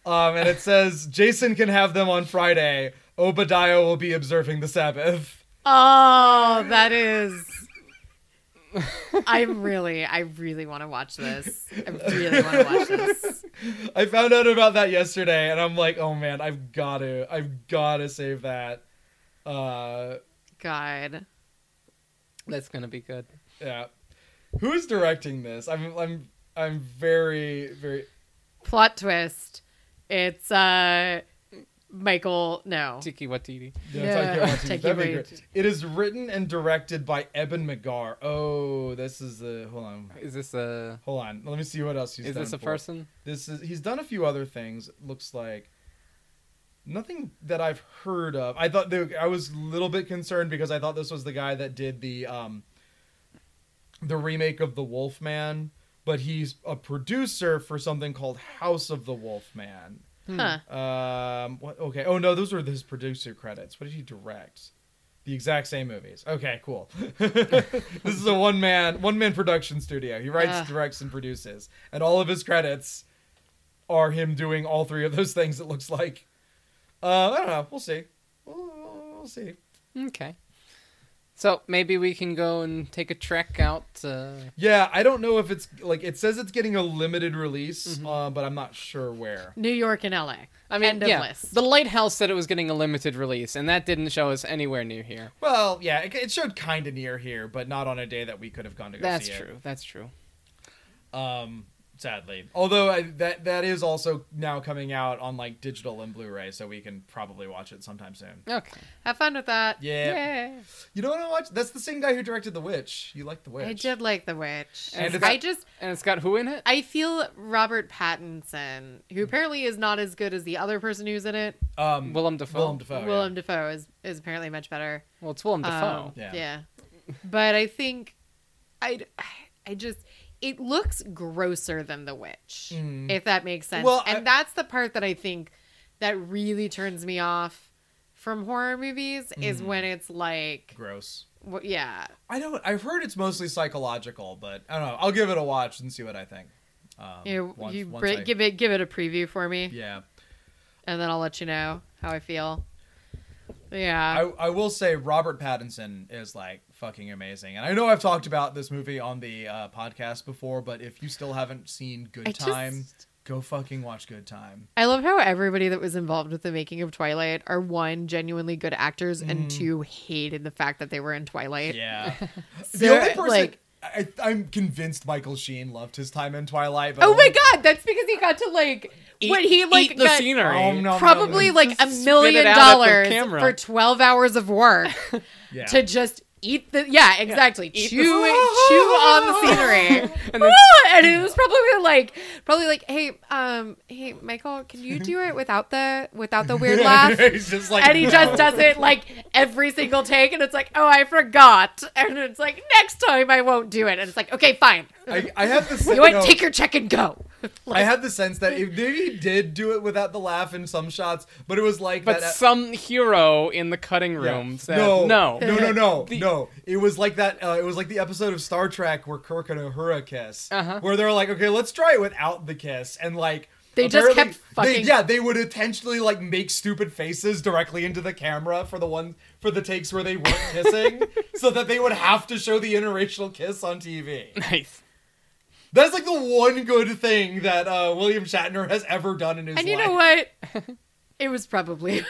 um and it says jason can have them on friday obadiah will be observing the sabbath Oh, that is I'm really, I really want to watch this. I really want to watch this. I found out about that yesterday, and I'm like, oh man, I've got to, I've got to save that. Uh, God. That's gonna be good. yeah. Who's directing this? I'm, I'm, I'm very, very. Plot twist. It's uh Michael. No. Tiki Watiti. Yeah, Yeah, Taika Waititi. Taika That'd be great. It is written and directed by Eben McGarr. Oh, this is the. Hold on, Is this a? hold on. Let me see what else he's Is done. this a for. person? This is he's done a few other things. Looks like nothing that I've heard of. I thought the, I was a little bit concerned because I thought this was the guy that did the um the remake of The Wolfman, but he's a producer for something called House of the Wolfman. Huh. Um what okay. Oh no, those were his producer credits. What did he direct? The exact same movies. Okay, cool. this is a one man one man production studio. He writes, Ugh. directs, and produces, and all of his credits are him doing all three of those things. It looks like. Uh, I don't know. We'll see. We'll, we'll see. Okay. So maybe we can go and take a trek out. Uh, Yeah, I don't know if it's like it says it's getting a limited release, uh, but I'm not sure where. New York and LA. I mean, End of yeah, list. the Lighthouse said it was getting a limited release, and that didn't show us anywhere near here. Well, yeah, it, it showed kind of near here, but not on a day that we could have gone to go That's see it. That's true. That's true. Um, sadly, although I, that that is also now coming out on like digital and Blu-ray, so we can probably watch it sometime soon. Okay. Have fun with that. Yeah. Yay. You know what I watch? That's the same guy who directed The Witch. You like The Witch? I did like The Witch. And it's- I just And it's got who in it? I feel Robert Pattinson, who apparently is not as good as the other person who's in it. Um, Willem Dafoe. Willem Dafoe. Willem Dafoe is, is apparently much better. Well, it's Willem Dafoe. Um, Yeah. yeah. But I think I I just it looks grosser than The Witch, Mm. if that makes sense. Well, and I- that's the part that I think that really turns me off from horror movies is Mm. when it's like, Gross. wh- yeah, I don't. I've heard it's mostly psychological, but I don't know. I'll give it a watch and see what I think. Um, you, once- you once br- I- give it give it a preview for me, Yeah. and then I'll let you know how I feel. Yeah, I, I will say Robert Pattinson is like fucking amazing, and I know I've talked about this movie on the uh, podcast before, but if you still haven't seen Good I just- Time, go fucking watch Good Time. I love how everybody that was involved with the making of Twilight are one genuinely good actors and two hated the fact that they were in Twilight. Mm. Yeah, So, the only person like- I, I'm convinced Michael Sheen loved his time in Twilight. But Oh my only- god, that's because he got to like Eat, what he like eat the got scenery. Oh, no, no, probably no. like a million it out at the dollars for 12 hours of work Yeah. to just eat the yeah exactly. Eat chew the- chew on the scenery. And then- and it was probably like probably like hey um hey michael can you do it without the without the weird laugh? Just like, and he no. just does it like every single take and it's like oh i forgot. And it's like next time i won't do it. And it's like okay fine. I, I have this. you know what no, take your check and go I had the sense that if maybe he did do it without the laugh in some shots, but it was like But that. some hero in the cutting Yeah. room said, no, no. no, no, no, The- no. It was like that. Uh, it was like the episode of Star Trek where Kirk and Uhura kiss, Uh-huh. where they're like, okay, let's try it without the kiss, and like They just kept fucking- They, yeah, they would intentionally like make stupid faces directly into the camera for the one for the takes where they weren't kissing, so that they would have to show the interracial kiss on TV. Nice. That's like the one good thing that uh, William Shatner has ever done in his life. And life. you know what? It was probably.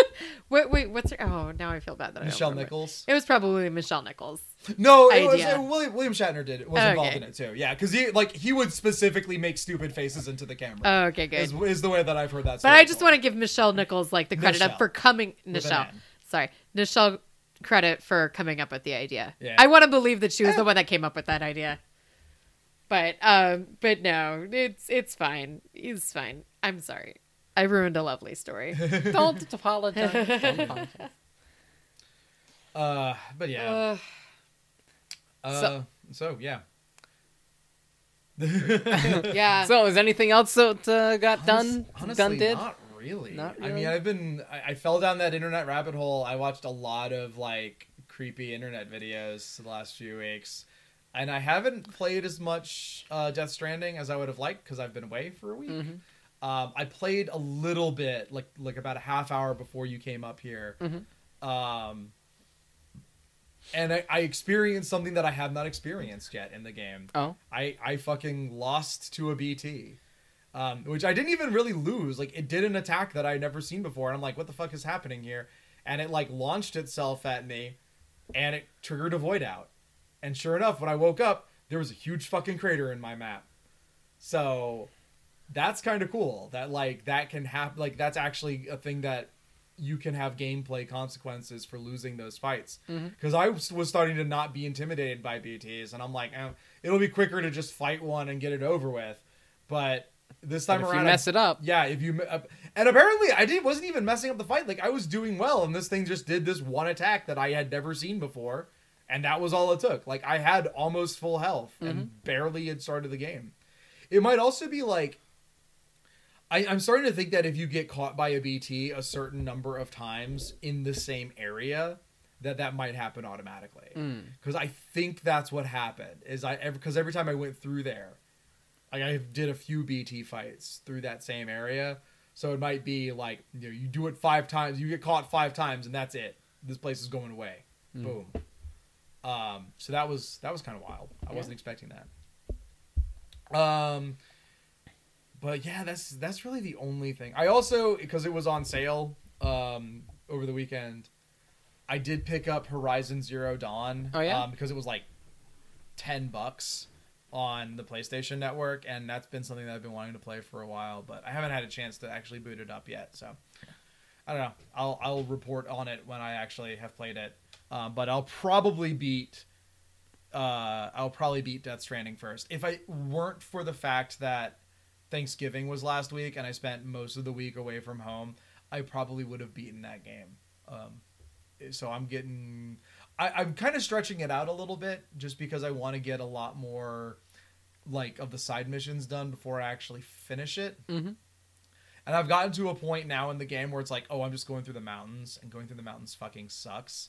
wait, wait, what's her? Oh, now I feel bad that I Michelle remember. Nichols. It was probably Michelle Nichols. No, it was, William, William Shatner did it. Was Oh, involved okay. in it too. Yeah, because he like he would specifically make stupid faces into the camera. Oh, okay, good. is, is the way that I've heard that. but I just want to give Michelle Nichols like the credit Nichelle. up for coming. With an Nichelle, N. sorry, Nichelle credit for coming up with the idea. Yeah. I want to believe that she was the one that came up with that idea. But um, but no, it's it's fine. It's fine. I'm sorry. I ruined a lovely story. Don't apologize. Don't apologize. Uh, but yeah. Ugh, uh, so- so, yeah. yeah. So, is anything else that uh, got done? Honestly, done did? not really. Not I mean, I've been I, I fell down that internet rabbit hole. I watched a lot of like creepy internet videos the last few weeks. And I haven't played as much uh, Death Stranding as I would have liked because I've been away for a week. Mm-hmm. Um, I played a little bit, like like about a half hour before you came up here. Mm-hmm. Um, and I, I experienced something that I have not experienced yet in the game. Oh, I I fucking lost to a BT, um, which I didn't even really lose. Like it did an attack that I'd never seen before, and I'm like, what the fuck is happening here? And it like launched itself at me, and it triggered a void out. And sure enough, when I woke up, there was a huge fucking crater in my map. So that's kind of cool. That like that can happen. Like that's actually a thing that you can have gameplay consequences for losing those fights. Because I was starting to not be intimidated by BTs, and I'm like, eh, it'll be quicker to just fight one and get it over with. But this time if around, you I- mess it up, yeah, if you uh, and apparently I did wasn't even messing up the fight. Like I was doing well, and this thing just did this one attack that I had never seen before, and that was all it took. Like I had almost full health and barely had started the game. It might also be like I, I'm starting to think that if you get caught by a BT a certain number of times in the same area, that that might happen automatically. Mm. Because I think that's what happened. Is I because every time I went through there, like I did a few BT fights through that same area. So it might be like you know you do it five times, you get caught five times, and that's it. This place is going away. Boom. Um, so that was that was kind of wild. I wasn't expecting that. Um, but yeah, that's that's really the only thing. I also because it was on sale um over the weekend, I did pick up Horizon Zero Dawn. Oh, yeah? um, because it was like ten bucks on the PlayStation Network, and that's been something that I've been wanting to play for a while, but I haven't had a chance to actually boot it up yet. So I don't know. I'll I'll report on it when I actually have played it. Um, but I'll probably beat uh, I'll probably beat Death Stranding first. If I weren't for the fact that Thanksgiving was last week and I spent most of the week away from home, I probably would have beaten that game. Um, so I'm getting, I, I'm kind of stretching it out a little bit just because I want to get a lot more, like, of the side missions done before I actually finish it. Mhm. And I've gotten to a point now in the game where it's like, oh, I'm just going through the mountains, and going through the mountains fucking sucks.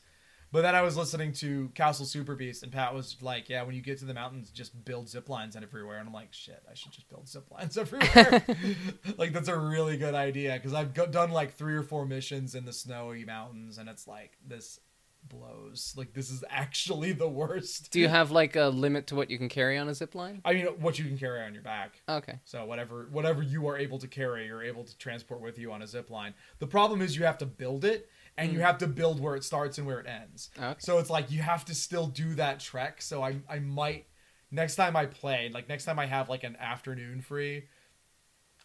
But then I was listening to Castle Super Beast, and Pat was like, "Yeah, when you get to the mountains, just build zip lines everywhere." And I'm like, "Shit, I should just build zip lines everywhere." like that's a really good idea because I've go- done like three or four missions in the snowy mountains, and it's like this blows. Like this is actually the worst. do you have like a limit to what you can carry on a zip line? I mean, what you can carry on your back. Okay. So whatever whatever you are able to carry, you're able to transport with you on a zip line. The problem is you have to build it, and you mm. have to build where it starts and where it ends. Okay. So it's like you have to still do that trek. So I I might next time I play, like next time I have like an afternoon free,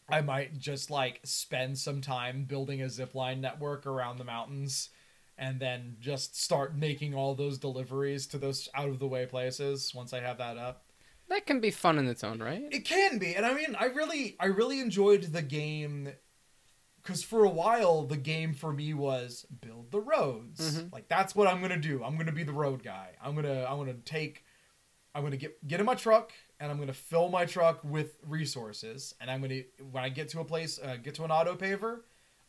I might just like spend some time building a zip line network around the mountains and then just start making all those deliveries to those out of the way places once I have that up. That can be fun in its own right. It can be, and I mean, I really, I really enjoyed the game because for a while the game for me was build the roads. Mhm. Like that's what I'm gonna do. I'm gonna be the road guy. I'm gonna, I'm gonna take, I'm gonna get get in my truck and I'm gonna fill my truck with resources. And I'm gonna when I get to a place, uh, get to an auto paver,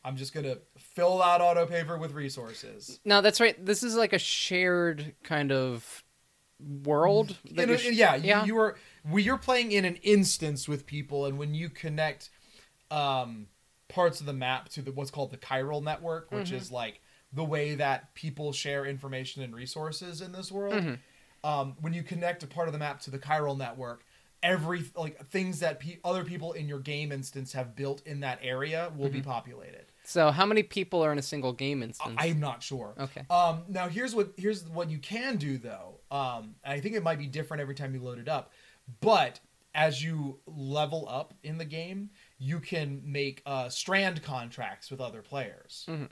I'm just gonna fill that auto paver with resources. No, that's right. This is like a shared kind of world. a- you're yeah, yeah. You, you are we you're playing in an instance with people, and when you connect um, parts of the map to the what's called the chiral network, which Mm-hmm. is like the way that people share information and resources in this world. Mm-hmm. Um, when you connect a part of the map to the chiral network, every like things that pe- other people in your game instance have built in that area will Mm-hmm. be populated. So how many people are in a single game instance? I'm not sure. Okay. Um, now here's what here's what you can do though. Um, I think it might be different every time you load it up, but as you level up in the game, you can make uh, strand contracts with other players. Mhm.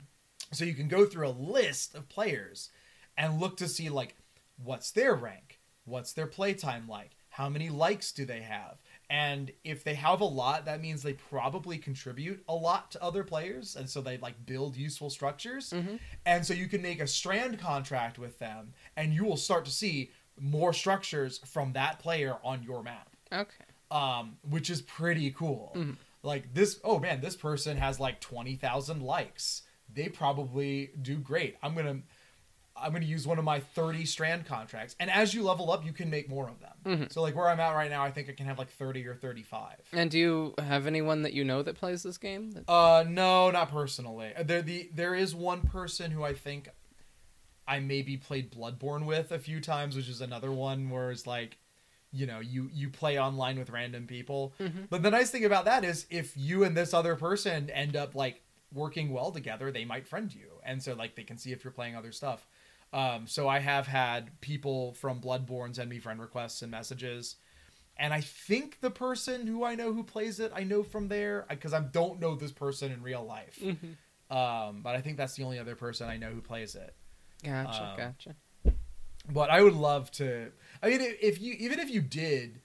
So you can go through a list of players and look to see like what's their rank, what's their playtime like, how many likes do they have, and if they have a lot, that means they probably contribute a lot to other players, and so they like build useful structures. Mm-hmm. And so you can make a strand contract with them, and you will start to see more structures from that player on your map Okay. um, which is pretty cool. Mm-hmm. Like this, oh man, this person has like twenty thousand likes. They probably do great. I'm gonna, I'm gonna use one of my thirty strand contracts, and as you level up, you can make more of them. Mm-hmm. So like where I'm at right now, I think I can have like thirty or thirty-five. And do you have anyone that you know that plays this game? That- Uh, no, not personally. Uh, There the there is one person who I think I maybe played Bloodborne with a few times, which is another one where it's like, you know, you you play online with random people. But the nice thing about that is if you and this other person end up like working well together, they might friend you, and so like they can see if you're playing other stuff. Um, so I have had people from Bloodborne send me friend requests and messages. And I think the person who I know who plays it, I know from there because I don't know this person in real life. Um, but I think that's the only other person I know who plays it. Gotcha, Um, gotcha. But I would love to. I mean, if you even if you did,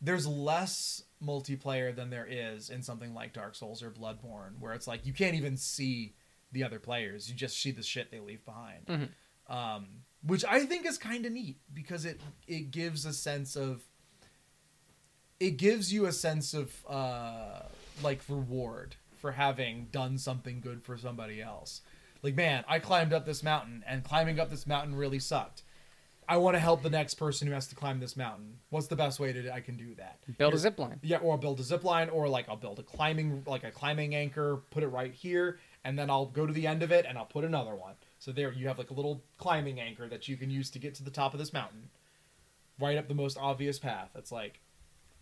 there's less multiplayer than there is in something like Dark Souls or Bloodborne, where it's like you can't even see the other players; you just see the shit they leave behind. Mhm. Um, which I think is kind of neat because it it gives a sense of it gives you a sense of uh, like reward for having done something good for somebody else. Like, man, I climbed up this mountain, and climbing up this mountain really sucked. I want to help the next person who has to climb this mountain. What's the best way to I can do that? Build a Here- zip line. Yeah, or I'll build a zip line, or like I'll build a climbing like a climbing anchor, put it right here, and then I'll go to the end of it and I'll put another one. So there you have like a little climbing anchor that you can use to get to the top of this mountain. Right up the most obvious path. It's like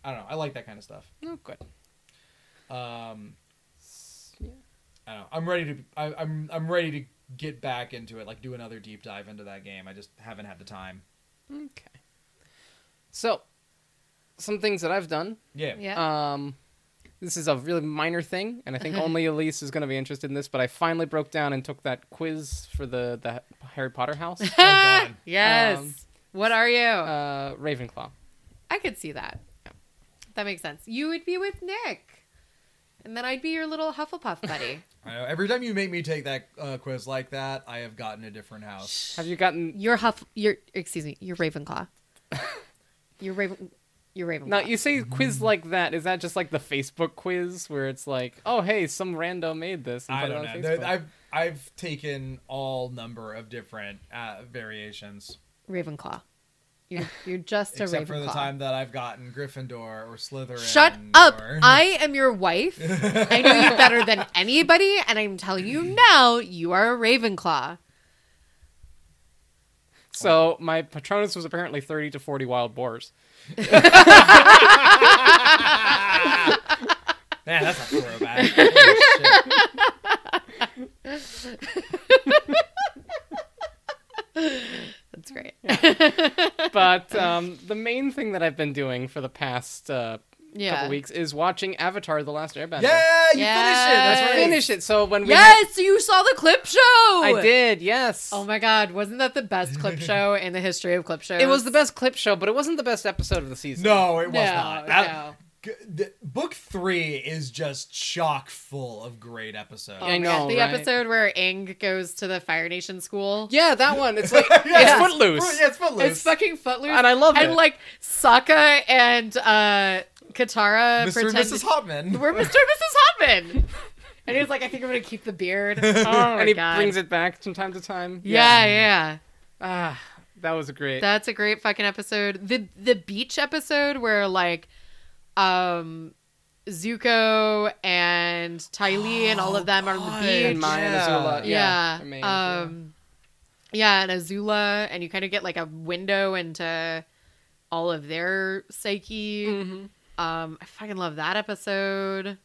I don't know. I like that kind of stuff. Oh, good. Um, Yeah. I don't know. I'm ready to. I, I'm I'm ready to get back into it. Like do another deep dive into that game. I just haven't had the time. Okay. So, some things that I've done. Yeah. Yeah. Um, this is a really minor thing, and I think only Elise is going to be interested in this. But I finally broke down and took that quiz for the the Harry Potter house. God. yes. Um, what are you? uh, Ravenclaw. I could see that. That makes sense. You would be with Nick, and then I'd be your little Hufflepuff buddy. I know. Every time you make me take that uh, quiz like that, I have gotten a different house. Have you gotten? you're Huff. You're excuse me. You're Ravenclaw. you're Raven. You're Ravenclaw. Now you say quiz like that. Is that just like the Facebook quiz where it's like, oh hey, some rando made this and I put it don't on know. Facebook? There- I've I've taken all number of different uh, variations, Ravenclaw. You're you're just a except Ravenclaw. for the time that I've gotten Gryffindor or Slytherin. Shut up! or- I am your wife. I know you better than anybody, and I'm telling you now, you are a Ravenclaw. So my Patronus was apparently thirty to forty wild boars. Man, that's a throwback. Holy shit. That's great. but um, the main thing that I've been doing for the past uh, Yeah. couple weeks is watching Avatar: The Last Airbender. Yeah, you Yes. finished it. That's I right. finished it. So when we had- Yes, you saw the clip show. I did. Yes. Oh my god, wasn't that the best clip show in the history of clip shows? it was the best clip show, but it wasn't the best episode of the season. No, it was No, not. That- no. G- the- book three is just chock full of great episodes. Oh I know, the right? episode where Aang goes to the Fire Nation school. Yeah, that one. It's like Yeah. it's footloose. Yeah, it's footloose. It's fucking footloose, And I love and it. And like Sokka and uh, Katara Mr. pretend and Mrs. Hopman. we're Mr. and Mrs. Hopman. And he's like, I think I'm gonna keep the beard. Oh my and he god. brings it back from time to time. Yeah, yeah. Ah, that was a great. That's a great fucking episode. The the beach episode where like um Zuko and Ty Tylee and all of them are on the God. beach. and Maya and Yeah. Azula. Yeah. yeah. their yeah. um yeah, and Azula and you kind of get like a window into all of their psyche. Mhm. Um I fucking love that episode.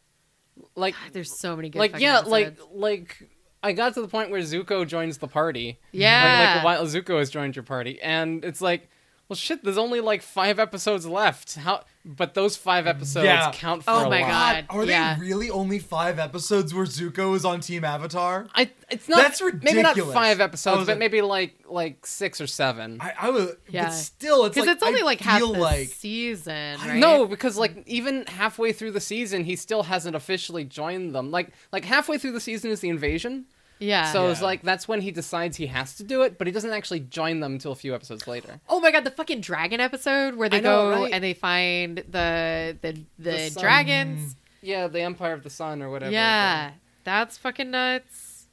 Like, God, there's so many good like fucking yeah, like episodes. like I got to the point where Zuko joins the party. yeah. Like, like while Zuko has joined your party, and it's like, well, shit. There's only like five episodes left. How? But those five episodes Yeah. count oh for Oh a my lot. God. Are yeah. they really only five episodes where Zuko is on Team Avatar? I it's not That's ridiculous maybe not five episodes, oh, but like- maybe like like six or seven. I, I was, Yeah. but still, it's because like it's only I like half the like season, right? No, because like even halfway through the season, he still hasn't officially joined them. Like like halfway through the season is the invasion, yeah. so it's Yeah. like that's when he decides he has to do it, but he doesn't actually join them until a few episodes later. Oh my god, the fucking dragon episode where they I know, go right? and they find the the the, The sun. dragons. Yeah, the Empire of the Sun or whatever. Yeah, that's fucking nuts.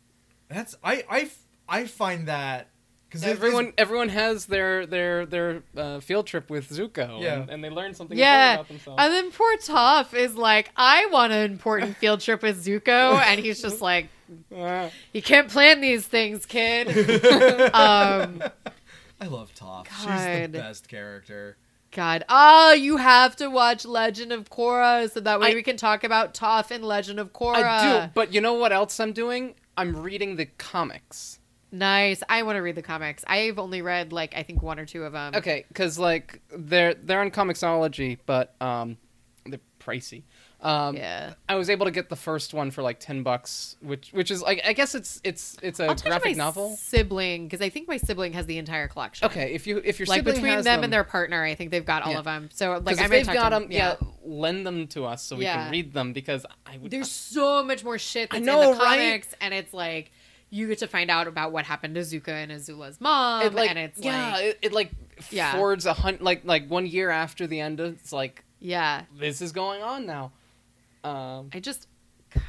that's I I f- I find that Because Everyone, everyone has their their their uh, field trip with Zuko, Yeah. and, and they learn something Yeah. important about themselves. And then poor Toph is like, I want an important field trip with Zuko. And he's just like, you can't plan these things, kid. um, I love Toph. She's the best character. God. Oh, you have to watch Legend of Korra so that way I- we can talk about Toph in Legend of Korra. I do, but you know what else I'm doing? I'm reading the comics. Nice. I want to read the comics. I've only read like I think one or two of them. Okay, because like they're they're on Comixology, but um, they're pricey. Um, Yeah. I was able to get the first one for like ten bucks, which which is like I guess it's it's it's a I'll graphic my novel. sibling because I think my sibling has the entire collection. Okay, if you if your Like sibling between has them, and their partner, I think they've got all Yeah. of them. So like I if they've got them, yeah. lend them to us so we Yeah. can read them because I would. There's so much more shit that's know, in the right? comics, and it's like you get to find out about what happened to Zuko and Azula's mom, it, like, and it's yeah, like it, it like Yeah. forwards a hunt like like one year after the end. of- It's like yeah. this is going on now. Um, I just, God.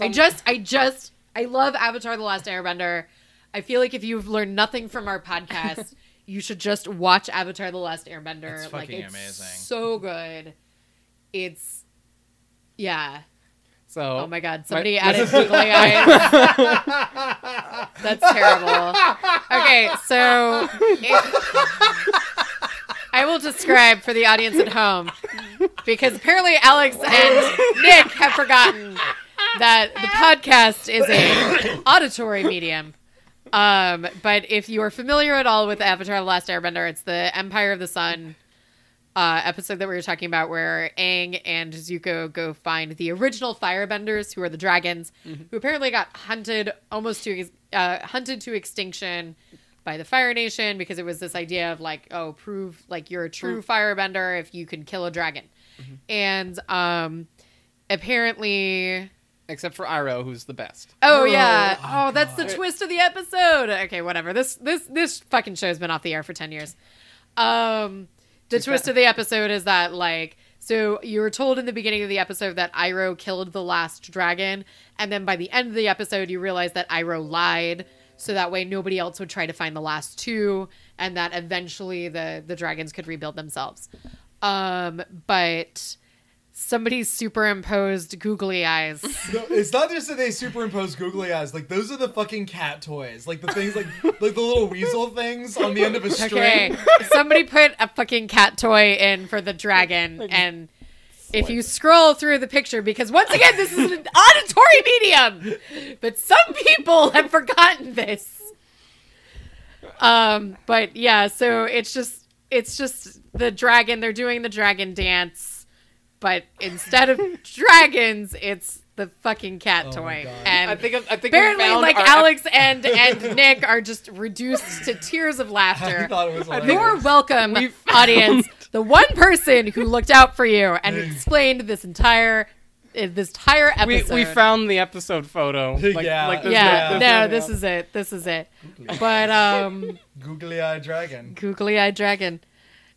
I just, I just, I love Avatar: The Last Airbender. I feel like if you've learned nothing from our podcast, you should just watch Avatar: The Last Airbender. It's like it's amazing. so good. It's, yeah. So Oh my god, somebody my- added googly eyes. That's terrible. Okay, so it- I will describe for the audience at home because apparently Alex and Nick have forgotten that the podcast is a auditory medium. Um, but if you are familiar at all with Avatar: The Last Airbender, it's the Empire of the Sun uh, episode that we were talking about where Aang and Zuko go find the original firebenders, who are the dragons, who apparently got hunted almost to uh, hunted to extinction by the Fire Nation because it was this idea of like, oh, prove like you're a true firebender if you can kill a dragon, and um, apparently. except for Iroh, who's the best. Oh Oh, yeah. oh, Oh, that's the twist of the episode. Okay, whatever. This this this fucking show's been off the air for 10 years. Um the twist of the episode is that like so you were told in the beginning of the episode that Iroh killed the last dragon and then by the end of the episode you realize that Iroh lied so that way nobody else would try to find the last two and that eventually the the dragons could rebuild themselves. Um but somebody superimposed googly eyes No, it's not just that they superimpose googly eyes. Like those are the fucking cat toys. Like the things like like the little weasel things on the end of a string. Okay, somebody put a fucking cat toy in for the dragon, and if you scroll through the picture, because once again, this is an auditory medium, but some people have forgotten this. Um, but yeah, so it's just it's just the dragon. They're doing the dragon dance, but instead of dragons, it's the fucking cat Oh toy. And I think I think apparently found like our- alex and and nick are just reduced to tears of I laughter thought it was you're welcome We audience the one person who looked out for you and explained this entire uh, this entire episode we found the episode photo. Like, Yeah. like yeah, Yeah. no this is it. This is it. But um Googly eyed dragon. googly eyed dragon. Googly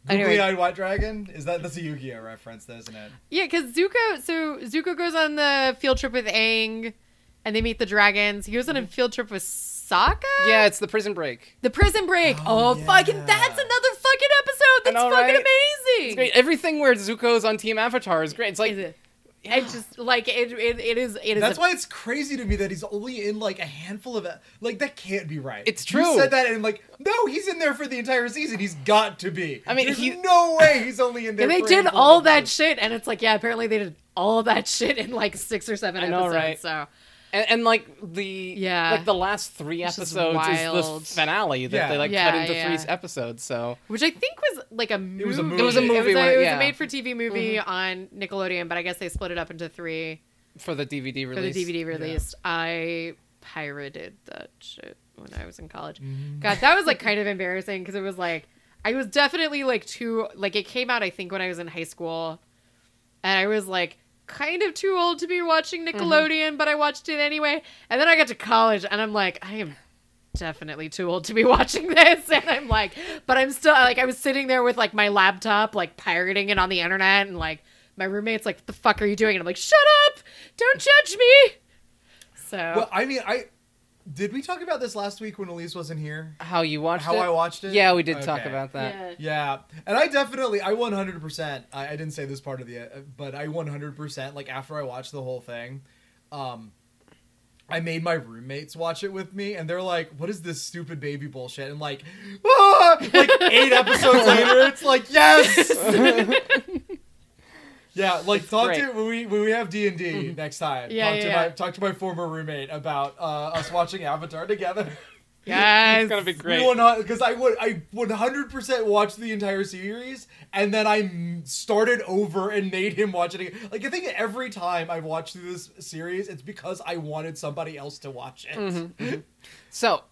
Anyway. eyed white dragon? Is that that's a Yu-Gi-Oh reference, though, isn't it? yeah because zuko so zuko goes on the field trip with aang and they meet the dragons he goes on a mm-hmm. field trip with Sokka? Yeah, it's the prison break. The prison break. Oh, Oh, fucking that's another fucking episode. That's know, fucking right? amazing. It's great. Everything where Zuko's on Team Avatar is great. It's like Is it? I just like it. It, it is. It is. That's a- why it's crazy to me that he's only in like a handful of like that can't be right. It's You true. said that and like no, he's in there for the entire season. He's got to be. I mean, There's he- no way he's only in there. and they for did all that shit, and it's like, yeah, apparently they did all that shit in like six or seven I know, episodes. right? So and, and like the Yeah. like the last three It's episodes is wild. the finale that Yeah. they like Yeah, cut into yeah. three episodes. So which I think was like a movie. was a It was a movie It was a, it was yeah. a made-for-TV movie on Nickelodeon, but I guess they split it up into three for the DVD release. for the DVD release. I pirated that shit when I was in college. Mm-hmm. God, that was like kind of embarrassing because it was like I was definitely like too like it came out I think when I was in high school, and I was like kind of too old to be watching Mm-hmm. Nickelodeon, but I watched it anyway. And then I got to college, and I'm like, I am definitely too old to be watching this and i'm like but i'm still like i was sitting there with like my laptop like pirating it on the internet and like my roommate's like what the fuck are you doing and i'm like shut up don't judge me so Well, I mean, I did we talk about this last week when Elise wasn't here? How you watched How it? I watched it? Yeah, we did talk about that. Yeah, and I definitely, I 100%, I, I didn't say this part of the, uh, but I 100%, like after I watched the whole thing, um, I made my roommates watch it with me, and they're like, "What is this stupid baby bullshit?" And like, ah! like eight episodes later, it's like, yes, yeah. Like, It's talk great. to when we when we have D and D next time. Yeah, talk yeah, to yeah. my talk to my former roommate about uh, us watching Avatar together. Yes. It's gonna be great. Because I would, I would hundred percent watch the entire series, and then I started over and made him watch it. Again. Like I think every time I've watched through this series, it's because I wanted somebody else to watch it. Mm-hmm. So,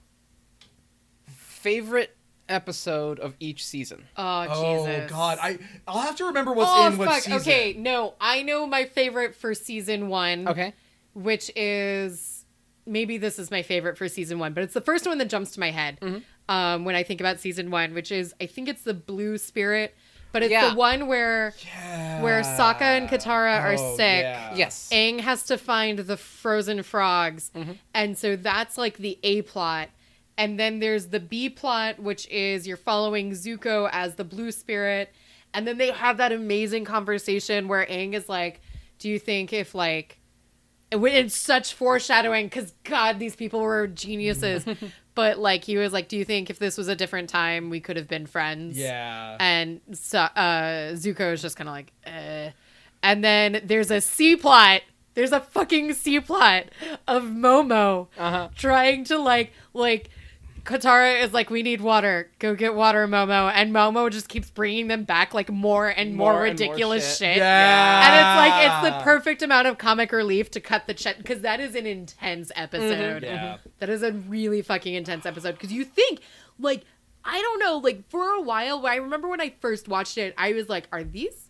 favorite episode of each season. Oh, Oh God, I I'll have to remember what's oh, in what fuck. season. Okay, no. I know my favorite for season one. Okay. Which is maybe this is my favorite for season one, but it's the first one that jumps to my head Mm-hmm. um, when I think about season one, which is I think it's the blue spirit, but it's Yeah. the one where Yeah. where Sokka and Katara are Oh, sick. yeah. Yes. Aang has to find the frozen frogs. Mm-hmm. And so that's like the A plot. And then there's the B plot, which is you're following Zuko as the blue spirit. And then they have that amazing conversation where Aang is like, Do you think if like it's such foreshadowing because God, these people were geniuses. but like he was like, Do you think if this was a different time we could have been friends? Yeah. and so, uh, Zuko is just kind of like, eh. and then there's a C plot. There's a fucking C plot of Momo Uh-huh. trying to like like. Katara is like, we need water. Go get water, Momo. And Momo just keeps bringing them back like more and more, More and more ridiculous shit. shit. Yeah. And it's like it's the perfect amount of comic relief to cut the check because that is an intense episode. Mm-hmm. Yeah. Mm-hmm. That is a really fucking intense episode because you think like I don't know like for a while I remember when I first watched it I was like are these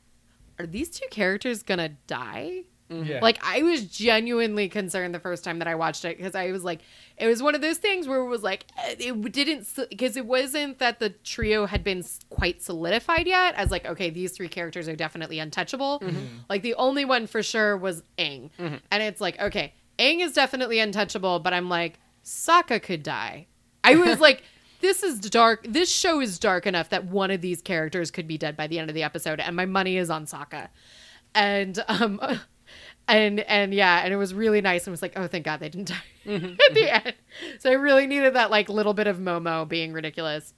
are these two characters gonna die? Yeah. Like I was genuinely concerned the first time that I watched it because I was like, it was one of those things where it was like, eh, it didn't because it wasn't that the trio had been quite solidified yet as like, okay, these three characters are definitely untouchable. Like the only one for sure was Aang, and it's like, okay, Aang is definitely untouchable, but I'm like, Sokka could die. I was like. This is dark. This show is dark enough that one of these characters could be dead by the end of the episode, and my money is on Sokka. And um, and and yeah, and it was really nice. And it was like, oh, thank God they didn't die mm-hmm. at the mm-hmm. end. So I really needed that like little bit of Momo being ridiculous.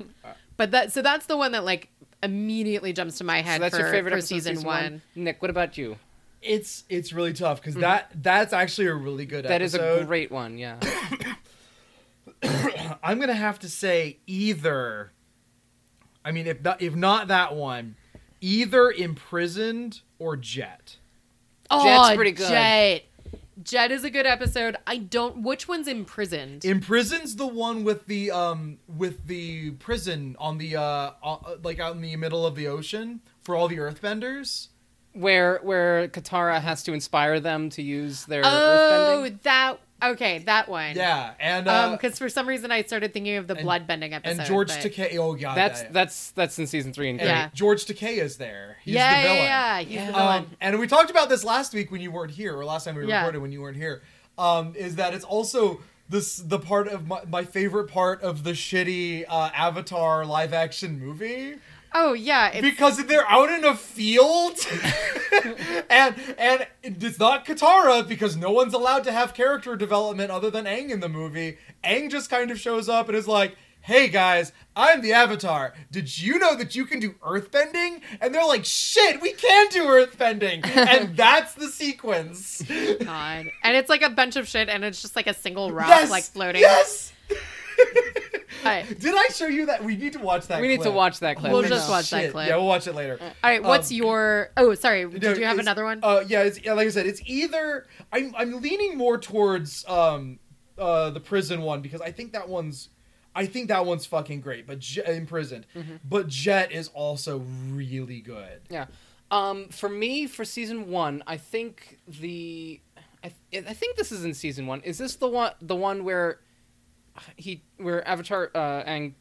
but that so that's the one that like immediately jumps to my head So that's for, your favorite for episode of season, one. Nick, what about you? it's it's really tough because mm-hmm. that that's actually a really good That is episode. a great one. Yeah. I'm gonna have to say either. I mean, if not, if not that one, either imprisoned or Jet. Oh, Jet's pretty good. Jet. Jet is a good episode. I don't. Which one's imprisoned? Imprisoned's the one with the um with the prison on the uh, uh like out in the middle of the ocean for all the Earthbenders. where where Katara has to inspire them to use their oh, earthbending. that. Okay, that one. Yeah, and uh, Um, because for some reason I started thinking of the and- bloodbending episode. and George but- Takei. Oh god, That's that- that's that's in season three and and three. Yeah. George Takei is there. He's yeah, the villain. yeah, yeah, he's the villain. Um, and we talked about this last week when you weren't here, or last time we Yeah. recorded when you weren't here. Um, is that it's also this the part of my, my favorite part of the shitty uh, Avatar live action movie oh yeah, it's, because they're out in a field, and and it's not Katara because no one's allowed to have character development other than Aang in the movie. Aang just kind of shows up and is like. Hey guys, I'm the Avatar. Did you know that you can do earthbending? And they're like, shit, we can do earthbending. and that's the sequence. God. And it's like a bunch of shit, and it's just like a single rock, yes, like floating. Yes. All Did I show you that? We need to watch that. We need to watch that clip. We'll Holy just watch that shit. clip. Yeah, we'll watch it later. All right. what's Um, your? Oh, sorry. Did No, you have another one? Uh, yeah, it's yeah, like I said, it's either I'm I'm leaning more towards um uh the prison one because I think that one's I think that one's fucking great, but Jet, imprisoned. Mm-hmm. But Jet is also really good. Yeah. Um, for me, for season one, I think the, I, I think this is in season one. Is this the one, the one where he, where Avatar, uh, and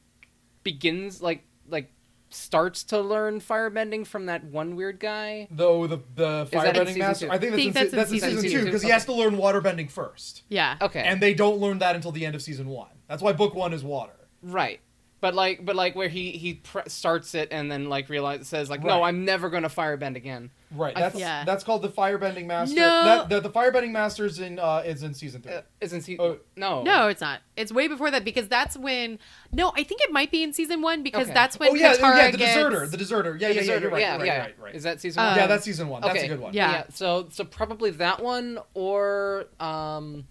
begins like, like starts to learn firebending from that one weird guy. Though the the Is that firebending master, two? I think that's, Think in, that's in that's in season season two. two because he has to learn waterbending first, Yeah. Okay, and they don't learn that until the end of season one. That's why book one is water. right. But like, but like where he he pr- starts it and then like realizes says like, no, Right. I'm never gonna firebend again. Right. I That's thought- Yeah. that's called the firebending master. No. That, the, the firebending master's in uh is in season three. Uh, isn't he? Oh. no. No, it's not. It's way before that because that's when. No, I think it might be in season one because Okay. that's when oh yeah, Katara yeah, the gets- deserter, the deserter. Yeah, The yeah, yeah, Deserter, you're right, yeah, right, yeah. right, right. Is that season one? yeah, that's season one. That's okay. a good one. Yeah. So so probably that one or um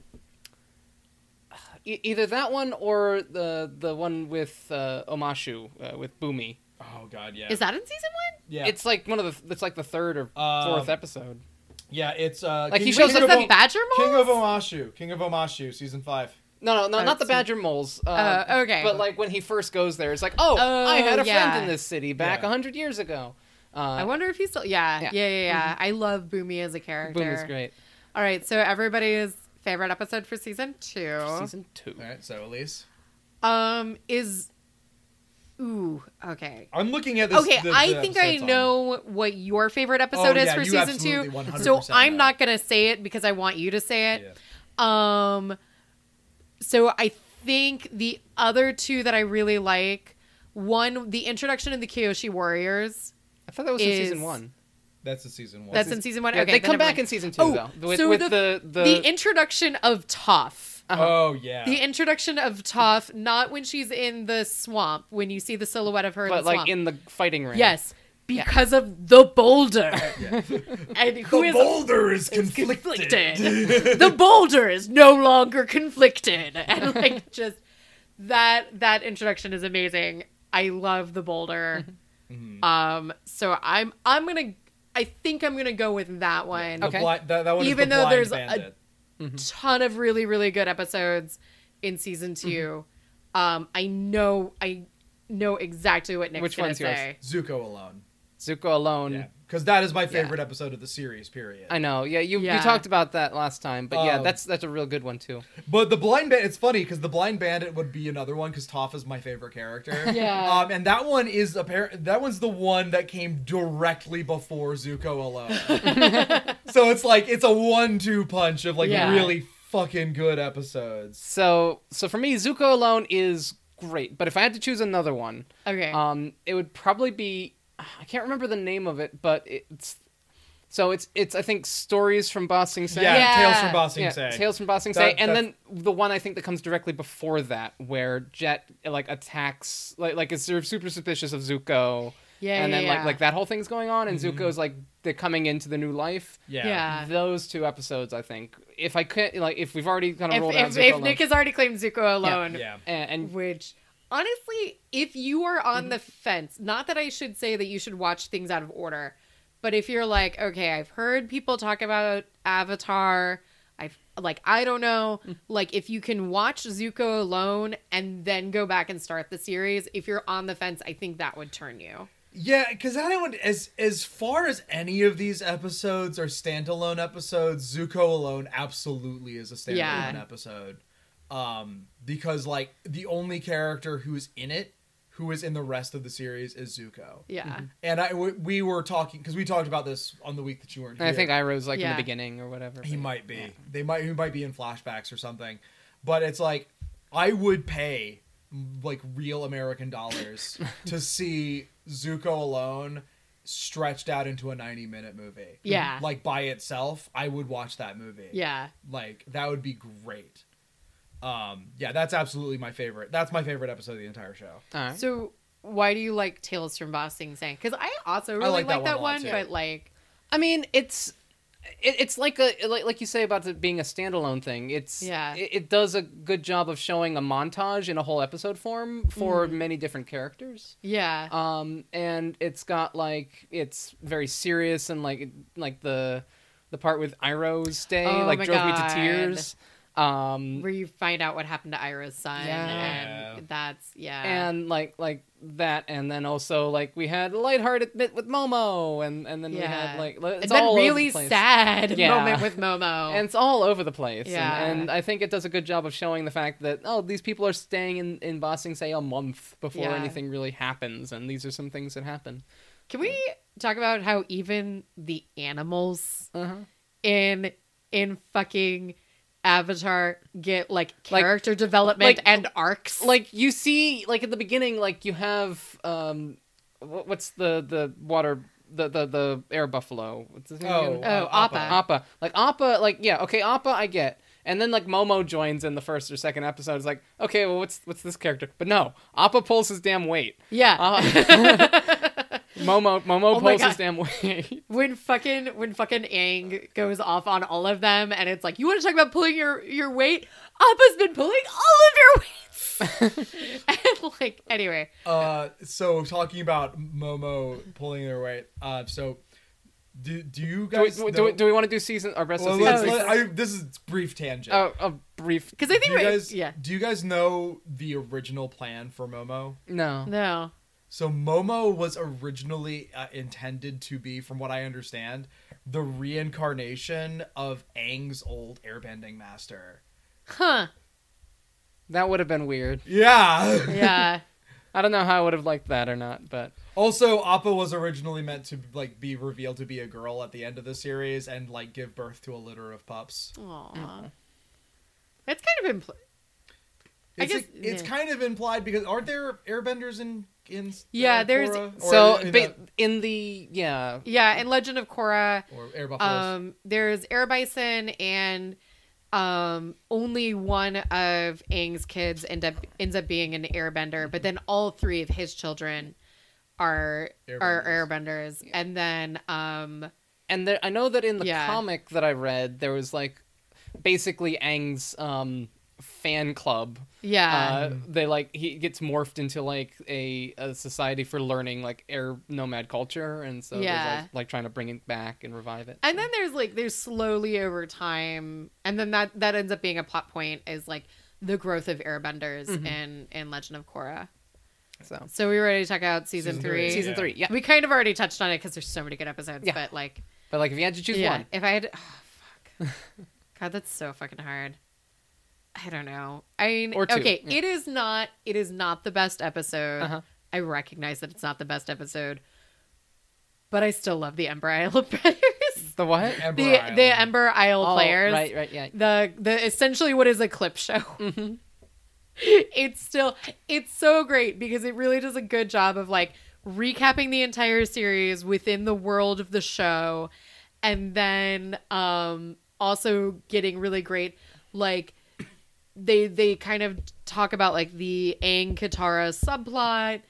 e- either that one or the the one with uh, Omashu uh, with Bumi. Oh god, yeah. Is that in season one? yeah. It's like one of the it's like the third or Uh, fourth episode. yeah, it's uh Like, he shows King Is up of that O- Badger King of Omashu. King of Omashu, season five. No, no, no, I not the haven't Badger Moles. Uh, Uh, okay. But like when he first goes there, it's like, oh, Oh, I had a yeah. friend in this city back a Yeah. hundred years ago. Uh, I wonder if he's still. Yeah, Yeah. yeah, yeah, yeah. I love Bumi as a character. Bumi's great. All right, so everybody's favorite episode for season two. Season two. All right, so Elise. Um, is. Ooh, okay. I'm looking at this. Okay, the- I think I episodes on- know what your favorite episode Oh, is yeah, for you season two. 100% So I'm know. not gonna say it because I want you to say it. Yeah. Um, so I think the other two that I really like, one, the introduction of the Kyoshi Warriors. I thought that was in season one. That's in season one. That's in season one. Yeah, okay, they come back mind. in season two Oh, though. With, so with the- the the, the introduction of Toph. Oh yeah. The introduction of Toph, not when she's in the swamp, when you see the silhouette of her in but the like swamp. in the fighting ring. yes, because of the boulder. and who the is boulder is is conflicted. conflicted. the boulder is no longer conflicted. And like just that that introduction is amazing. I love the boulder. Mm-hmm. Um so I'm I'm going to I think I'm going to go with that one. Okay. blind- that, that one Even is the though blind there's a- bandit. ton of really really good episodes in season Mm-hmm. 2. Um I know I know exactly what Nick's Which gonna one's yours? say. Zuko alone. Zuko alone. Yeah, because that is my favorite episode of the series. Period. I know. Yeah, you Yeah. you talked about that last time, but yeah, Um, that's that's a real good one too. But the blind bandit, it's funny because the blind bandit would be another one because Toph is my favorite character. Yeah. Um, and that one is apparent. That one's the one that came directly before Zuko alone. so it's like it's a one-two punch of like Yeah. really fucking good episodes. So so for me, Zuko alone is great, but if I had to choose another one, Okay. um, it would probably be I can't remember the name of it, but it's so it's it's I think stories from Ba Sing Se. Yeah, Yeah. Tales from Bossing Sing Yeah, Se. Tales from Bossing Sing Se, and that's- then the one I think that comes directly before that, where Jet like attacks, like like is sort of super suspicious of Zuko, yeah, and then yeah, like like that whole thing's going on, and Zuko's like they're coming into the new life. Yeah. Yeah. Those two episodes, I think, if I could, like if we've already kind of if, rolled out if, Zuko if alone, Nick has already claimed Zuko alone, Yeah. and, and which honestly, if you are on Mm-hmm. the fence, not that I should say that you should watch things out of order, but if you're like, okay, I've heard people talk about Avatar, I've like I don't know, Mm. like if you can watch Zuko alone and then go back and start the series, if you're on the fence, I think that would turn you. Yeah, because I don't as as far as any of these episodes are standalone episodes, Zuko alone absolutely is a standalone Yeah. episode. Um, because like the only character who's in it, who is in the rest of the series, is Zuko. Yeah. And I we, we were talking because we talked about this on the week that you weren't here. I think I was like in the beginning or whatever. He might be. They might. He might be in flashbacks or something. But it's like I would pay like real American dollars to see Zuko alone stretched out into a 90 minute movie. Yeah. Like by itself, I would watch that movie. Yeah. Like that would be great. Um yeah, that's absolutely my favorite. That's my favorite episode of the entire show. All right. So why do you like Tales from Ba Sing Se? Because I also really like like, that that one one, a lot, too. but like I mean, it's it, it's like a like, like you say about it being a standalone thing. It's Yeah. It, it does a good job of showing a montage in a whole episode form for many different characters. yeah. Um, and it's got like it's very serious and like like the the part with Iroh's day Oh like my drove me to tears. Um, Where you find out what happened to Iroh's son, Yeah. and that's yeah. and like like that, and then also like we had a lighthearted bit with Momo, and and then we had like it's and then all really sad Yeah. moment with Momo. and it's all over the place. Yeah. And, and I think it does a good job of showing the fact that, oh, these people are staying in, in Ba Sing Se, a month before Yeah. anything really happens. And these are some things that happen. Can we talk about how even the animals Uh-huh. in in fucking Avatar get like Like- character development like- and arcs? Like, you see, like, at the beginning, like, you have, um, what's the, the water, the, the, the air buffalo? What's his name Oh, again? Oh, uh, Appa. Appa. Like, Appa, like, yeah, okay, Appa, I get. And then like Momo joins in the first or second episode. It's like, okay, well, what's what's this character? But no, Appa pulls his damn weight. yeah. Uh, Momo Momo Oh pulls his damn weight. when fucking when fucking Aang goes off on all of them and it's like you want to talk about pulling your your weight Appa's been pulling all of your weights and like anyway Uh, so talking about Momo pulling their weight. Uh, so do do you Do we, guys do, we, do we want to do season or rest well, of let's, season let, six? I, this is brief tangent. Oh, a brief. because I do think you guys yeah do you guys know the original plan for Momo? No. no So Momo was originally uh, intended to be, from what I understand, the reincarnation of Aang's old airbending master. huh That would have been weird. Yeah. yeah I don't know how I would have liked that or not, but also, Appa was originally meant to like be revealed to be a girl at the end of the series and like give birth to a litter of pups. Aw. it's kind of implied. I It's, guess- it's yeah. kind of implied because aren't there airbenders in in Yeah, uh, there's- Korra? So in, ba- uh, in the yeah yeah in Legend of Korra or air buffaloes. um there's Air Bison and um only one of Aang's kids end up ends up being an airbender but then all three of his children are are Airbenders. airbenders and then um and there, I know that in the Yeah. comic that I read there was like basically Aang's um fan club yeah uh, they like he gets morphed into like a, a society for learning like air nomad culture and so Yeah. there's like, like trying to bring it back and revive it and then there's like there's slowly over time and then that that ends up being a plot point is like the growth of airbenders in in Legend of Korra so so we were ready to check out season, Season three, three. season Yeah. three yeah we kind of already touched on it because there's so many good episodes Yeah. but like but like if you had to choose yeah, one if I had, oh, fuck, God, that's so fucking hard. I don't know. I mean, Or two, okay, yeah. it is not. It is not the best episode. Uh-huh. I recognize that it's not the best episode, but I still love the Ember Isle players. the what Ember the Isle. the Ember Isle Oh, players. right right yeah The the essentially what is a clip show. Mm-hmm. It's still it's so great because it really does a good job of like recapping the entire series within the world of the show and then um also getting really great like they they kind of talk about like the Aang Katara subplot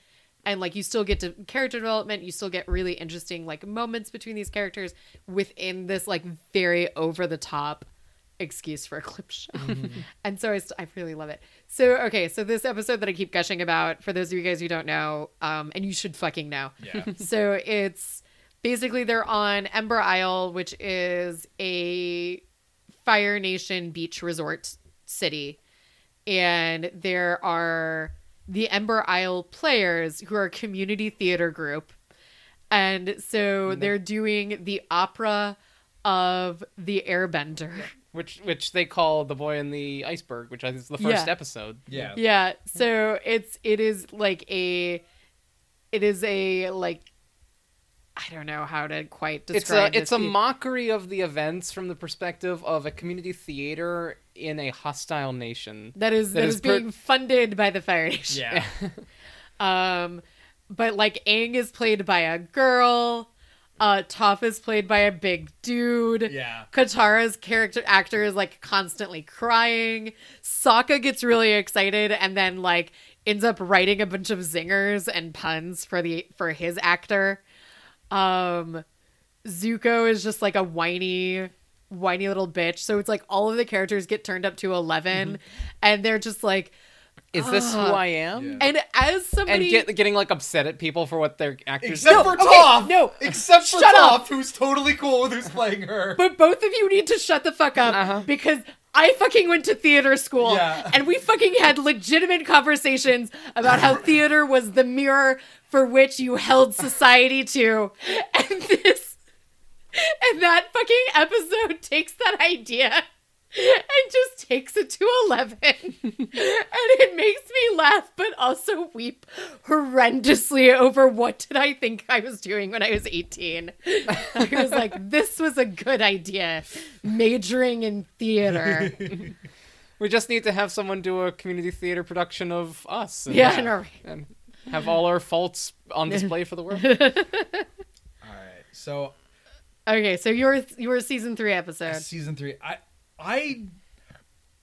and like you still get to character development you still get really interesting like moments between these characters within this like very over the top excuse for a clip show. And so I, st- I really love it. So okay so this episode that i keep gushing about for those of you guys who don't know um and you should fucking know. Yeah. so it's basically they're on Ember Isle, which is a Fire Nation beach resort city, and there are the Ember Isle players who are a community theater group, and so mm-hmm. they're doing the opera of the Airbender. which which they call the boy in the iceberg which I think is the first Yeah. episode yeah. Yeah, so it's it is like a it is a like I don't know how to quite describe it. it's a describe it's a mockery of the events from the perspective of a community theater in a hostile nation that is that that is is, per- being funded by the Fire Nation. Yeah. Um, but like Aang is played by a girl. Uh, Toph is played by a big dude. Yeah. Katara's character actor is like constantly crying. Sokka gets really excited and then like ends up writing a bunch of zingers and puns for the for his actor. Um, Zuko is just like a whiny, whiny little bitch. So it's like all of the characters get turned up to 11 and they're just like, is this who Ah. I am Yeah. and as and somebody get, getting like upset at people for what their actors Except No, for okay, Toph. no. Except for Shut Toph, up. who's totally cool with who's playing her. But both of you need to shut the fuck up Uh-huh. because I fucking went to theater school Yeah. and we fucking had legitimate conversations about how theater was the mirror for which you held society to. And this and that fucking episode takes that idea and just takes it to 11. and it makes me laugh but also weep horrendously over what did I think I was doing when I was 18. I was like this was a good idea majoring in theater. We just need to have someone do a community theater production of us. And, yeah, no, and have all our faults on display for the world. All right. So Okay, so your your season 3 episode. season three. I I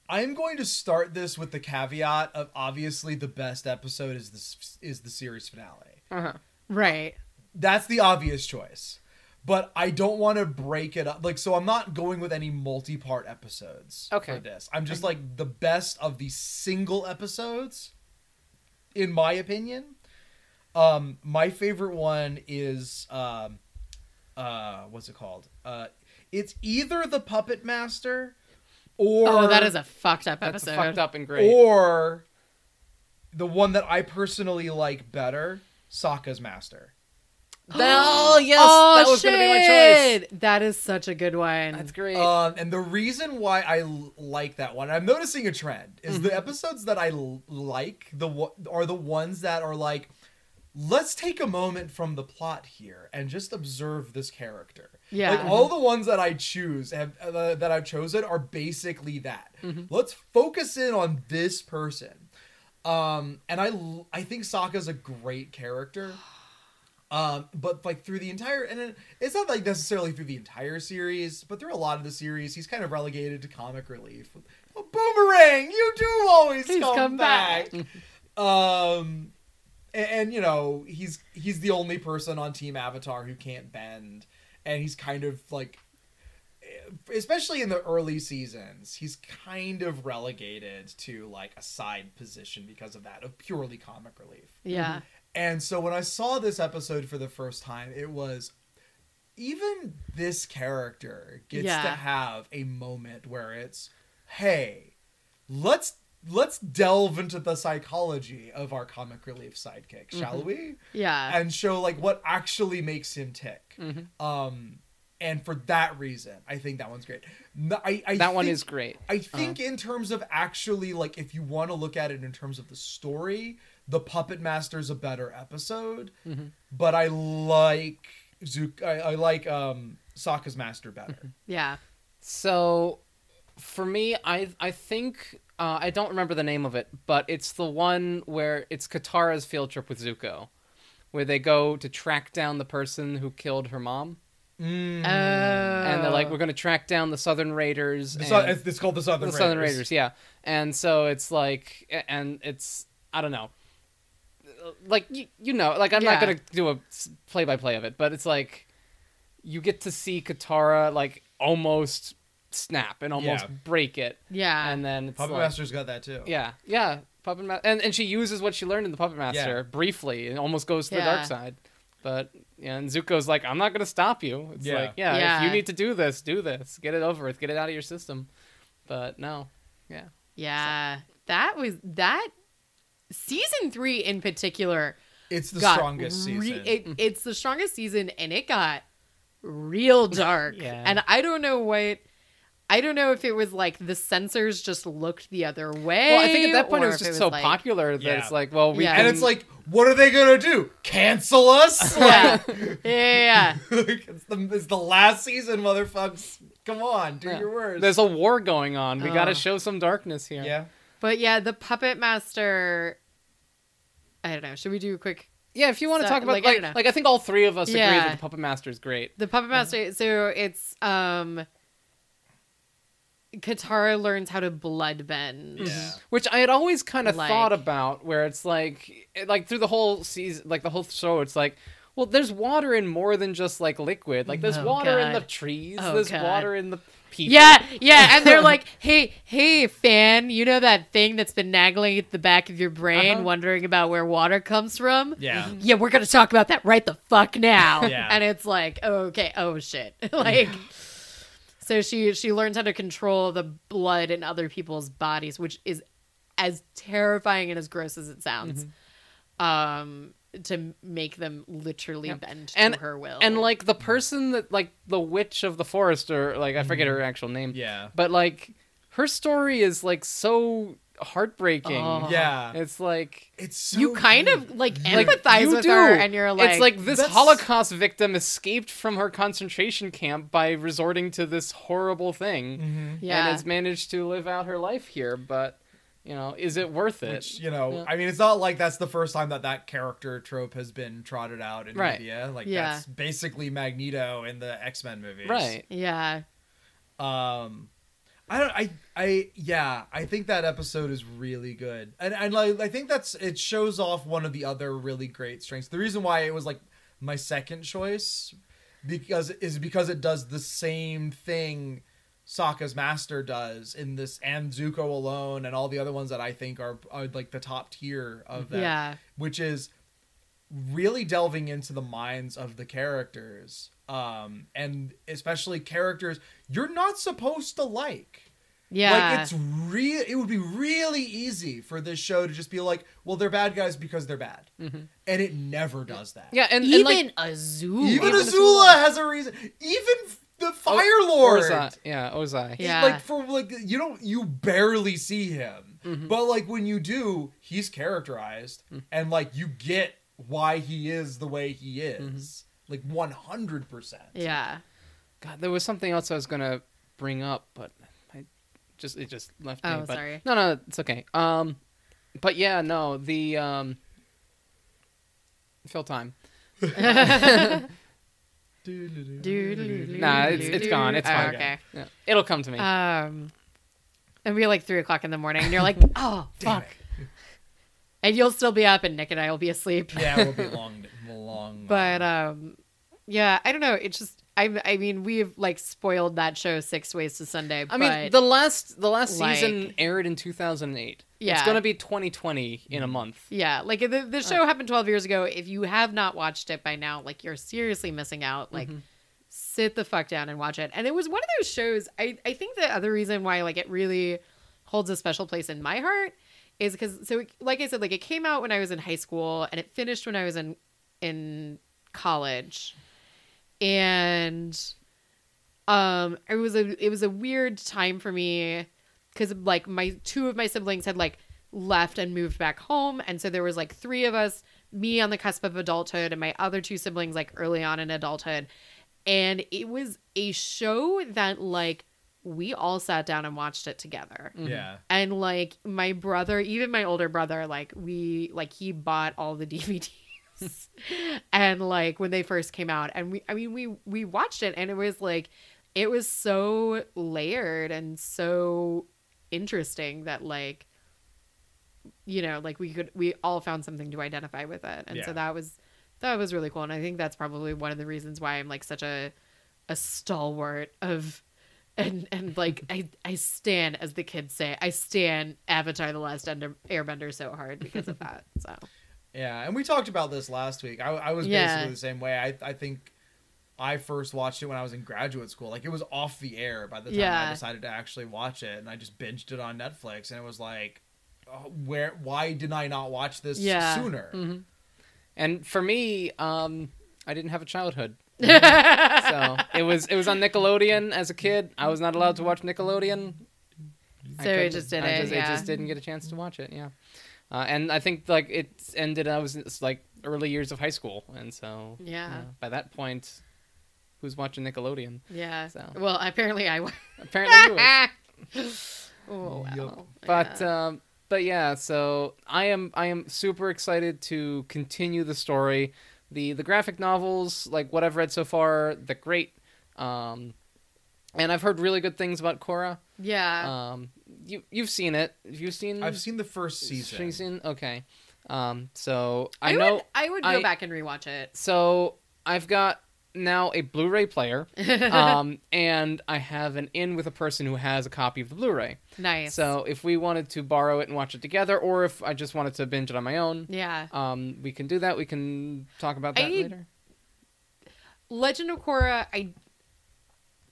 I'm going to start this with the caveat of obviously the best episode is this is the series finale. Uh-huh. Right. That's the obvious choice. But I don't want to break it up. Like so I'm not going with any multi-part episodes Okay. for this. I'm just like the best of the single episodes in my opinion. Um my favorite one is um uh what's it called? Uh it's either the Puppet Master or Oh, that is a fucked up That's episode. fucked up and great. or the one that I personally like better, Sokka's Master. oh yes, oh, that was shit. gonna be my choice. That is such a good one. That's great. Um, and the reason why I l- like that one, I'm noticing a trend, is Mm-hmm. the episodes that I l- like the wa- are the ones that are like, let's take a moment from the plot here and just observe this character. Yeah. like all the ones that I choose have uh, that I've chosen are basically that. Let's focus in on this person. Um, and I I think Sokka's a great character. Um, but like through the entire, and it, it's not like necessarily through the entire series, but through a lot of the series, he's kind of relegated to comic relief. Oh, Boomerang, you do always He's come, come back. back. um, and, and you know he's he's the only person on Team Avatar who can't bend, and he's kind of like, especially in the early seasons, he's kind of relegated to like a side position because of that of purely comic relief. yeah. Mm-hmm. And so when I saw this episode for the first time, it was even this character gets to have a moment where it's, hey, let's let's delve into the psychology of our comic relief sidekick, shall we? Yeah. And show like what actually makes him tick. Mm-hmm. Um and for that reason, I think that one's great. I, I that one is great. I think in terms of actually like if you want to look at it in terms of the story, the Puppet Master's a better episode. But I like Zook I, I like um Sokka's Master better. yeah. So, for me, I I think uh, I don't remember the name of it, but it's the one where it's Katara's field trip with Zuko, where they go to track down the person who killed her mom, Mm. Oh. and they're like, "We're going to track down the Southern Raiders." The and- it's, it's called the Southern the Raiders. Southern Raiders, yeah. And so it's like, and it's I don't know, like you, you know, like I'm not gonna do a play by play of it, but it's like you get to see Katara like almost snap and almost Yeah. break it, yeah. and then it's Puppet like, Master's got that too. yeah, yeah, Puppet Master, and and she uses what she learned in the Puppet Master Yeah. briefly, and almost goes to the Yeah. dark side. But yeah, and Zuko's like, I'm not gonna stop you. It's Yeah. like, yeah, if Yeah. you need to do this, do this, get it over with, get it out of your system. But no, yeah. yeah. That was that season 3 in particular It's the got strongest re- season. It, it's the strongest season, and it got real dark. Yeah. And I don't know what. I don't know if it was like the censors just looked the other way. Well, I think at that point it or was if just so like- popular that Yeah. it's like, well, we Yeah. and it's like, what are they gonna do? Cancel us? Yeah, yeah, yeah. Like, it's, the, it's the last season, motherfuckers. Come on, do Yeah. your worst. there's a war going on. We got Oh. to show some darkness here. yeah. But yeah, the Puppet Master. I don't know. Should we do a quick? Yeah, if you want to talk about like, like, I like. I think all three of us agree that the Puppet Master is great. The Puppet Master. So it's um. Katara learns how to blood bend. Mm-hmm. Yeah. Which I had always kind of Like- thought about, where it's like, like through the whole season, like the whole show, it's like, well, there's water in more than just like liquid. Like there's Oh, water in the trees. Oh, there's God. water in the people. Yeah, yeah, and they're like, "Hey, hey, fan, you know that thing that's been nagging at the back of your brain, Uh-huh. wondering about where water comes from? Yeah. Mm-hmm. Mm-hmm. Yeah, we're gonna talk about that right the fuck now." Yeah. and it's like, okay, oh shit, like. So she she learns how to control the blood in other people's bodies, which is as terrifying and as gross as it sounds. Um, to make them literally Yeah. bend to her will. And like the person that like the witch of the forest or like I forget her actual name. Mm-hmm. Yeah. But like her story is like so heartbreaking. Oh. Yeah. It's like It's so you kind good. of like like, empathize you with do. her, and you're like, it's like this that's- Holocaust victim escaped from her concentration camp by resorting to this horrible thing, Mm-hmm. yeah, and has managed to live out her life here. But you know, is it worth it? Which, you know, Yeah. I mean, it's not like that's the first time that that character trope has been trotted out in Right. media. Like, Yeah. that's basically Magneto in the X Men movies. right. yeah, Um, I don't. I. I. Yeah. I think that episode is really good, and and like I think that's it shows off one of the other really great strengths. The reason why it was like my second choice because is because it does the same thing Sokka's master does in this and Zuko alone and all the other ones that I think are, are like the top tier of that yeah, which is really delving into the minds of the characters um and especially characters you're not supposed to like yeah. like it's real it would be really easy for this show to just be like well they're bad guys because they're bad Mhm. and it never does that Yeah, and, and even like Azula. even, Even azula, Azula. has a reason even the fire lord Ozai. Yeah, Ozai. He- Yeah. like for like you don't you barely see him Mhm. but like when you do he's characterized and like you get why he is the way he is like 100% yeah, God, there was something else I was gonna bring up, but I just it just left me. Oh, but, sorry. No, no, it's okay. Um, but yeah, no, the um, fill time. Nah, it's- it's gone, it's Oh, fine. okay. Yeah, it'll come to me. Um, and be like three o'clock in the morning, and you're like, oh Damn fuck, and you'll still be up, and Nick and I will be asleep. yeah we'll be long long But um, yeah, I don't know. It's just I I mean we've like spoiled that show Six Ways to Sunday. I mean, the last the last like- season aired in 2008. Yeah, It's gonna be 2020 in a month. yeah, like the the show happened twelve years ago. If you have not watched it by now, like you're seriously missing out. Like. Mhm. Sit the fuck down and watch it. And it was one of those shows. I, I think the other reason why like it really holds a special place in my heart is because so it, like I said, like it came out when I was in high school and it finished when I was in in college. And um it was a it was a weird time for me because like my two of my siblings had like left and moved back home. And so there was like three of us me on the cusp of adulthood and my other two siblings like early on in adulthood. And it was a show that like we all sat down and watched it together. Yeah. And like my brother even my older brother like we like he bought all the dvds and like when they first came out and we i mean we we watched it and it was like it was so layered and so interesting that like you know like we could we all found something to identify with it and Yeah. so that was that was really cool and i think that's probably one of the reasons why i'm like such a a stalwart of and and like i i stand as the kids say i stand avatar the last airbender so hard because of that so yeah and we talked about this last week i, I was Yeah. basically the same way i i think I first watched it when I was in graduate school. Like it was off the air by the time Yeah. I decided to actually watch it, and I just binged it on Netflix. And it was like, oh, where? Why did I not watch this Yeah. sooner? hmm And for me, um, I didn't have a childhood, so it was it was on Nickelodeon as a kid. I was not allowed to watch Nickelodeon. I So it just did I it, just, yeah. just didn't get a chance to watch it. Yeah, uh, and I think like it ended. I was like early years of high school, and so Yeah. by that point, who's watching Nickelodeon? yeah So. well apparently i Apparently, you was. oh well but yeah. um but yeah so i am i am super excited to continue the story the the graphic novels like what i've read so far the great um and i've heard really good things about Korra. yeah um you you've seen it You've you seen I've seen the first season. seen Uh, okay um so i, I, know would, I would go I- back and rewatch it. so i've got now a blu-ray player um and i have an in with a person who has a copy of the blu-ray nice. So if we wanted to borrow it and watch it together, or if I just wanted to binge it on my own, yeah, um, we can do that. We can talk about that I- later. Legend of Korra. I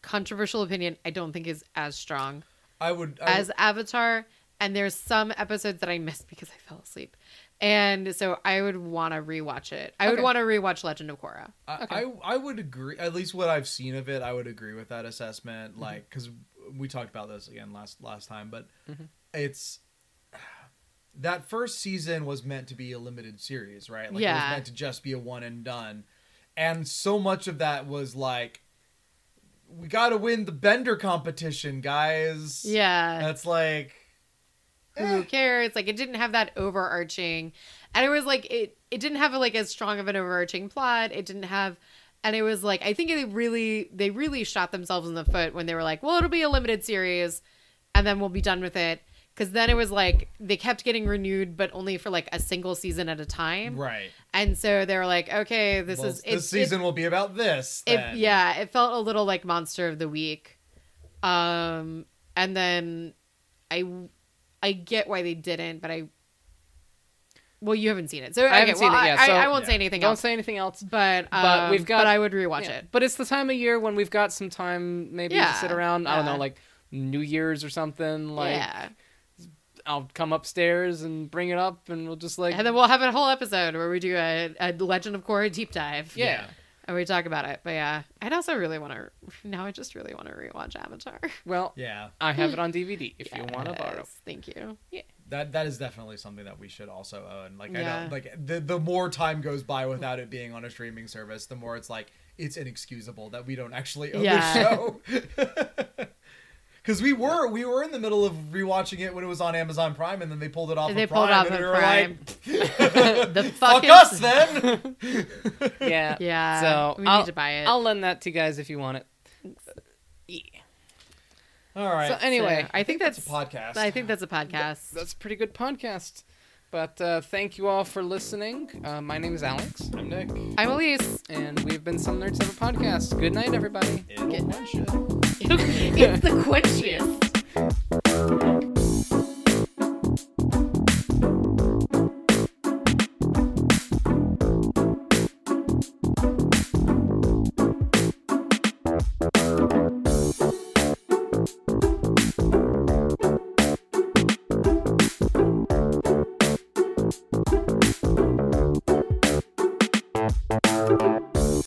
controversial opinion, I don't think is as strong I would I as Avatar. And there's some episodes that I missed because I fell asleep. And so I would want to rewatch it. I would want to rewatch Legend of Korra. I, I I would agree. At least what I've seen of it, I would agree with that assessment. Mm-hmm. Like, because we talked about this again last last time, but Mm-hmm. it's that first season was meant to be a limited series, right? Like, it Yeah. was meant to just be a one and done, and so much of that was like, we got to win the Bender competition, guys. Yeah. that's like. who cares like it didn't have that overarching and it was like it it didn't have like as strong of an overarching plot it didn't have and it was like i think they really they really shot themselves in the foot when they were like well it'll be a limited series and then we'll be done with it because then it was like they kept getting renewed but only for like a single season at a time Right. and so they were like okay this Well, is this season will be about this. it, yeah it felt a little like monster of the week um and then i i get why they didn't but i well you haven't seen it so I haven't okay, seen well, it yet, I, so- I won't say anything Don't else say anything else. but um, But we've got- but i would rewatch Yeah. it But it's the time of year when we've got some time maybe Yeah, to sit around. I don't know, like New Year's or something. Like yeah I'll come upstairs and bring it up, and we'll just like and then we'll have a whole episode where we do a, a legend of korra deep dive yeah. and we talk about it but yeah i'd also really want to now i just really want to rewatch avatar Well, Yeah. I have it on DVD if you want to borrow. Yes, thank you Yeah. That that is definitely something that we should also own. Like I Yeah. don't like the the more time goes by without it being on a streaming service, the more it's like it's inexcusable that we don't actually own Yeah. the show. Because we were we were in the middle of rewatching it when it was on Amazon Prime, and then they pulled it off. And of they pulled Prime, off and of Prime. like, the "Fuck fuck us then." Yeah. yeah So we I'll, need to buy it I'll lend that to you guys if you want it. Yeah. All right. So anyway, So, I think that's it's a podcast. I think that's a podcast. that's a pretty good podcast. But uh, thank you all for listening. Uh, my name is Alex. I'm Nick. I'm Elise. And we've been Some Nerds Have a Podcast. Good night, everybody. It'll Good. it's the quenchiest.